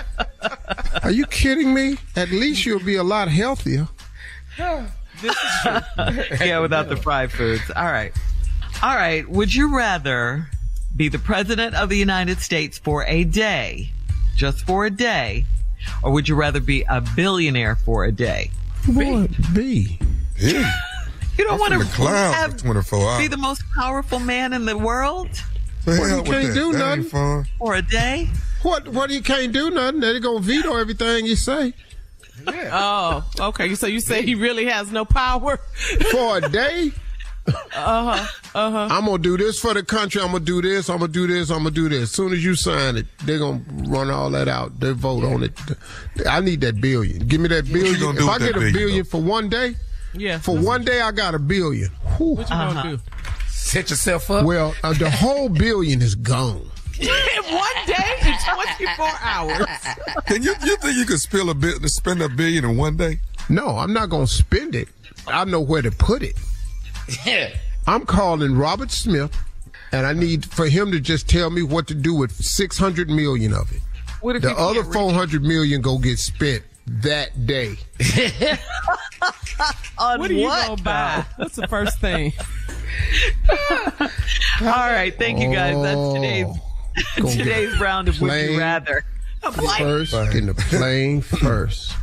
[laughs] Are you kidding me? At least you'll be a lot healthier. [laughs] yeah, without the fried foods. All right. All right. Would you rather be the president of the United States for a day, just for a day, or would you rather be a billionaire for a day? What? B. Yeah. [laughs] You don't want to clown have, for 24 hours. be the most powerful man in the world The Well, you can't do that nothing. ain't for a day. What? What? You can't do nothing. They're gonna veto everything you say Oh, okay. So you say he really has no power? [laughs] for a day. Uh huh. Uh huh. I'm gonna do this for the country. I'm gonna do this. I'm gonna do this. I'm gonna do this. As soon as you sign it, they're gonna run all that out. They vote on it. I need that billion. Give me that billion. gonna If I get a billion, billion for one day, Yeah. for one day, I got a billion. Whew. What you gonna do? Set yourself up. Well, uh, the whole [laughs] billion is gone. In one day in 24 hours. Can you you think you could spill a bit spend a billion in one day? No, I'm not gonna spend it. I know where to put it. Yeah. I'm calling Robert Smith, and I need for him to just tell me what to do with 600 million of it. What if The other 400 million go get spent that day. [laughs] on What are you what, gonna buy? What's the first thing? [laughs] All right, thank you guys. That's oh, today's Gonna [laughs] today's round of Would plain You Rather. First, getting the plane first.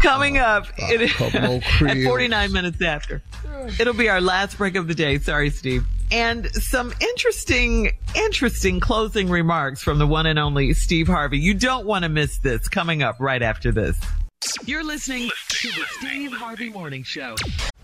Coming uh, up it, at 49 minutes after. It'll be our last break of the day. Sorry, Steve. And some interesting, interesting closing remarks from the one and only Steve Harvey. You don't want to miss this coming up right after this. You're listening to the Steve Harvey Morning Show.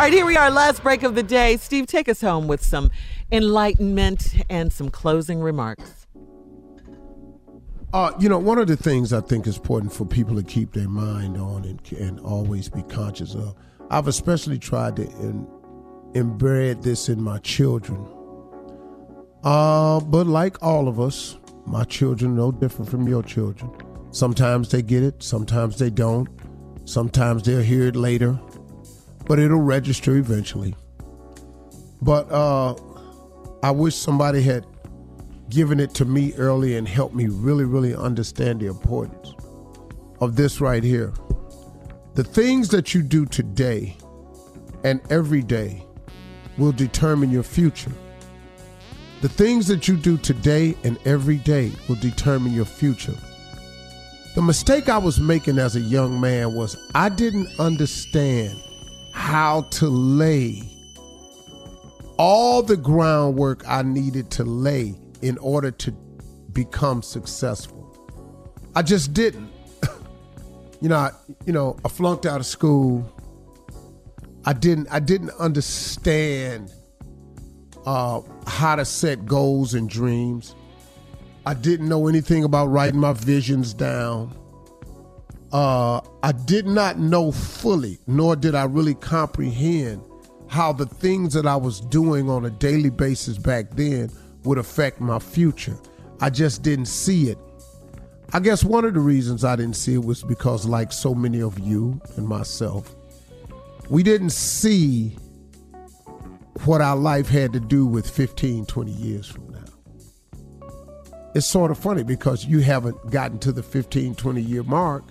All right, here we are, last break of the day. Steve, take us home with some enlightenment and some closing remarks. Uh, you know, one of the things I think is important for people to keep their mind on and, and always be conscious of. I've especially tried to in, embed this in my children. Uh, but like all of us, my children are no different from your children. Sometimes they get it, sometimes they don't. Sometimes they'll hear it later, but it'll register eventually. But uh, I wish somebody had given it to me early and helped me really, really understand the importance of this right here. The things that you do today and every day will determine your future. The things that you do today and every day will determine your future. The mistake I was making as a young man was I didn't understand how to lay all the groundwork I needed to lay in order to become successful. I just didn't. [laughs] you know, I, you know, I flunked out of school. I didn't I didn't understand uh, how to set goals and dreams. I didn't know anything about writing my visions down. Uh, I did not know fully, nor did I really comprehend how the things that I was doing on a daily basis back then would affect my future. I just didn't see it. I guess one of the reasons I didn't see it was because, like so many of you and myself, we didn't see what our life had to do with 15, 20 years from now. It's sort of funny because you haven't gotten to the 15, 20 year mark.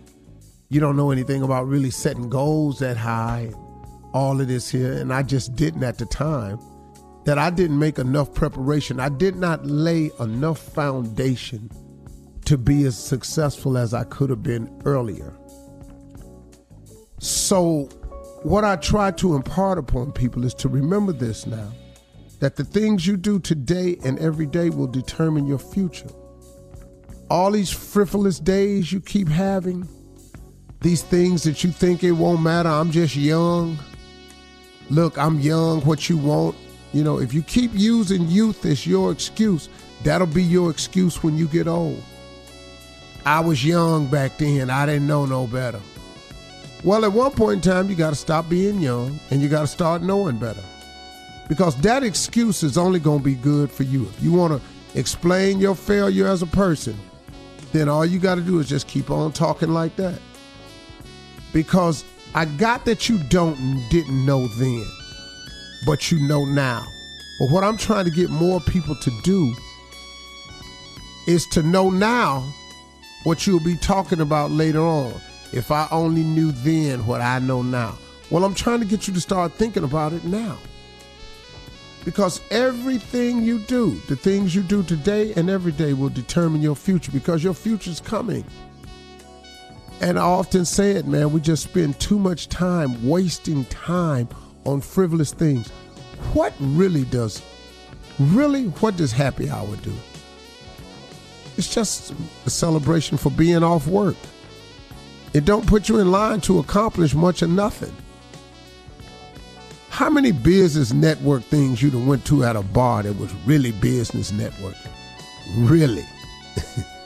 You don't know anything about really setting goals that high, all of this here. And I just didn't at the time that I didn't make enough preparation. I did not lay enough foundation to be as successful as I could have been earlier. So what I try to impart upon people is to remember this now that the things you do today and every day will determine your future. All these frivolous days you keep having, these things that you think it won't matter, I'm just young. Look, I'm young, what you want. You know, if you keep using youth as your excuse, that'll be your excuse when you get old. I was young back then, I didn't know no better. Well, at one point in time, you got to stop being young and you got to start knowing better. Because that excuse is only going to be good for you. If you want to explain your failure as a person, then all you got to do is just keep on talking like that. Because I got that you don't didn't know then, but you know now. But what I'm trying to get more people to do is to know now what you'll be talking about later on. If I only knew then what I know now. Well, I'm trying to get you to start thinking about it now. Because everything you do, the things you do today and every day will determine your future because your future's coming. And I often say it, man, we just spend too much time wasting time on frivolous things. What really does, really, what does happy hour do? It's just a celebration for being off work. It don't put you in line to accomplish much or nothing. How many business network things you'd have went to at a bar that was really business networking? Really? [laughs]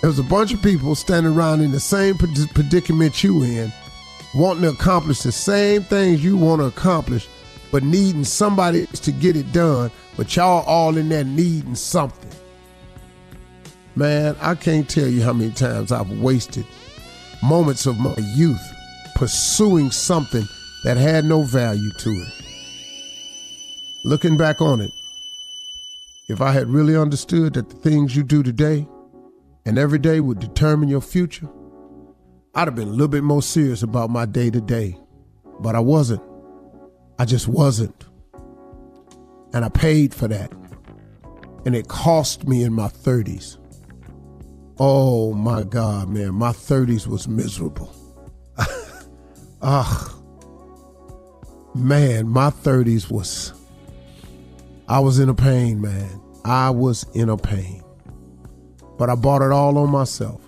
there was a bunch of people standing around in the same predicament you in, wanting to accomplish the same things you want to accomplish, but needing somebody to get it done, but y'all all in there needing something. Man, I can't tell you how many times I've wasted moments of my youth pursuing something that had no value to it. Looking back on it, if I had really understood that the things you do today and every day would determine your future, I'd have been a little bit more serious about my day to day. But I wasn't. I just wasn't. And I paid for that. And it cost me in my 30s. Oh my God, man, my 30s was miserable. [laughs] Ah, man, my 30s was, I was in a pain, man. I was in a pain. But I bought it all on myself.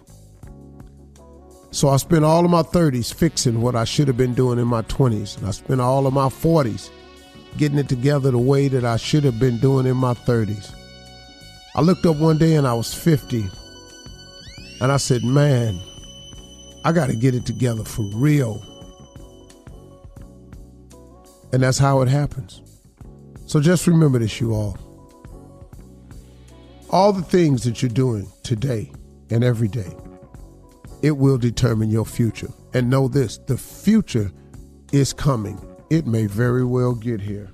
So I spent all of my 30s fixing what I should have been doing in my 20s. And I spent all of my 40s getting it together the way that I should have been doing in my 30s. I looked up one day and I was 50 and I said, man, I got to get it together for real. And that's how it happens. So just remember this, you all. All the things that you're doing today and every day, it will determine your future. And know this the future is coming. It may very well get here.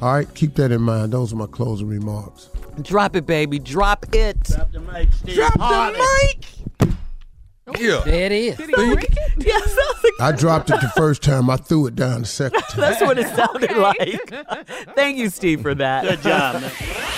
All right, keep that in mind. Those are my closing remarks. Drop it, baby. Drop it. Drop the mic, Steve Drop Harvey. the mic. Yeah. There it is. [laughs] Yes, I dropped it the first time. I threw it down the second time. that's what it sounded like. Thank you, Steve, for that. Good job, man. [laughs]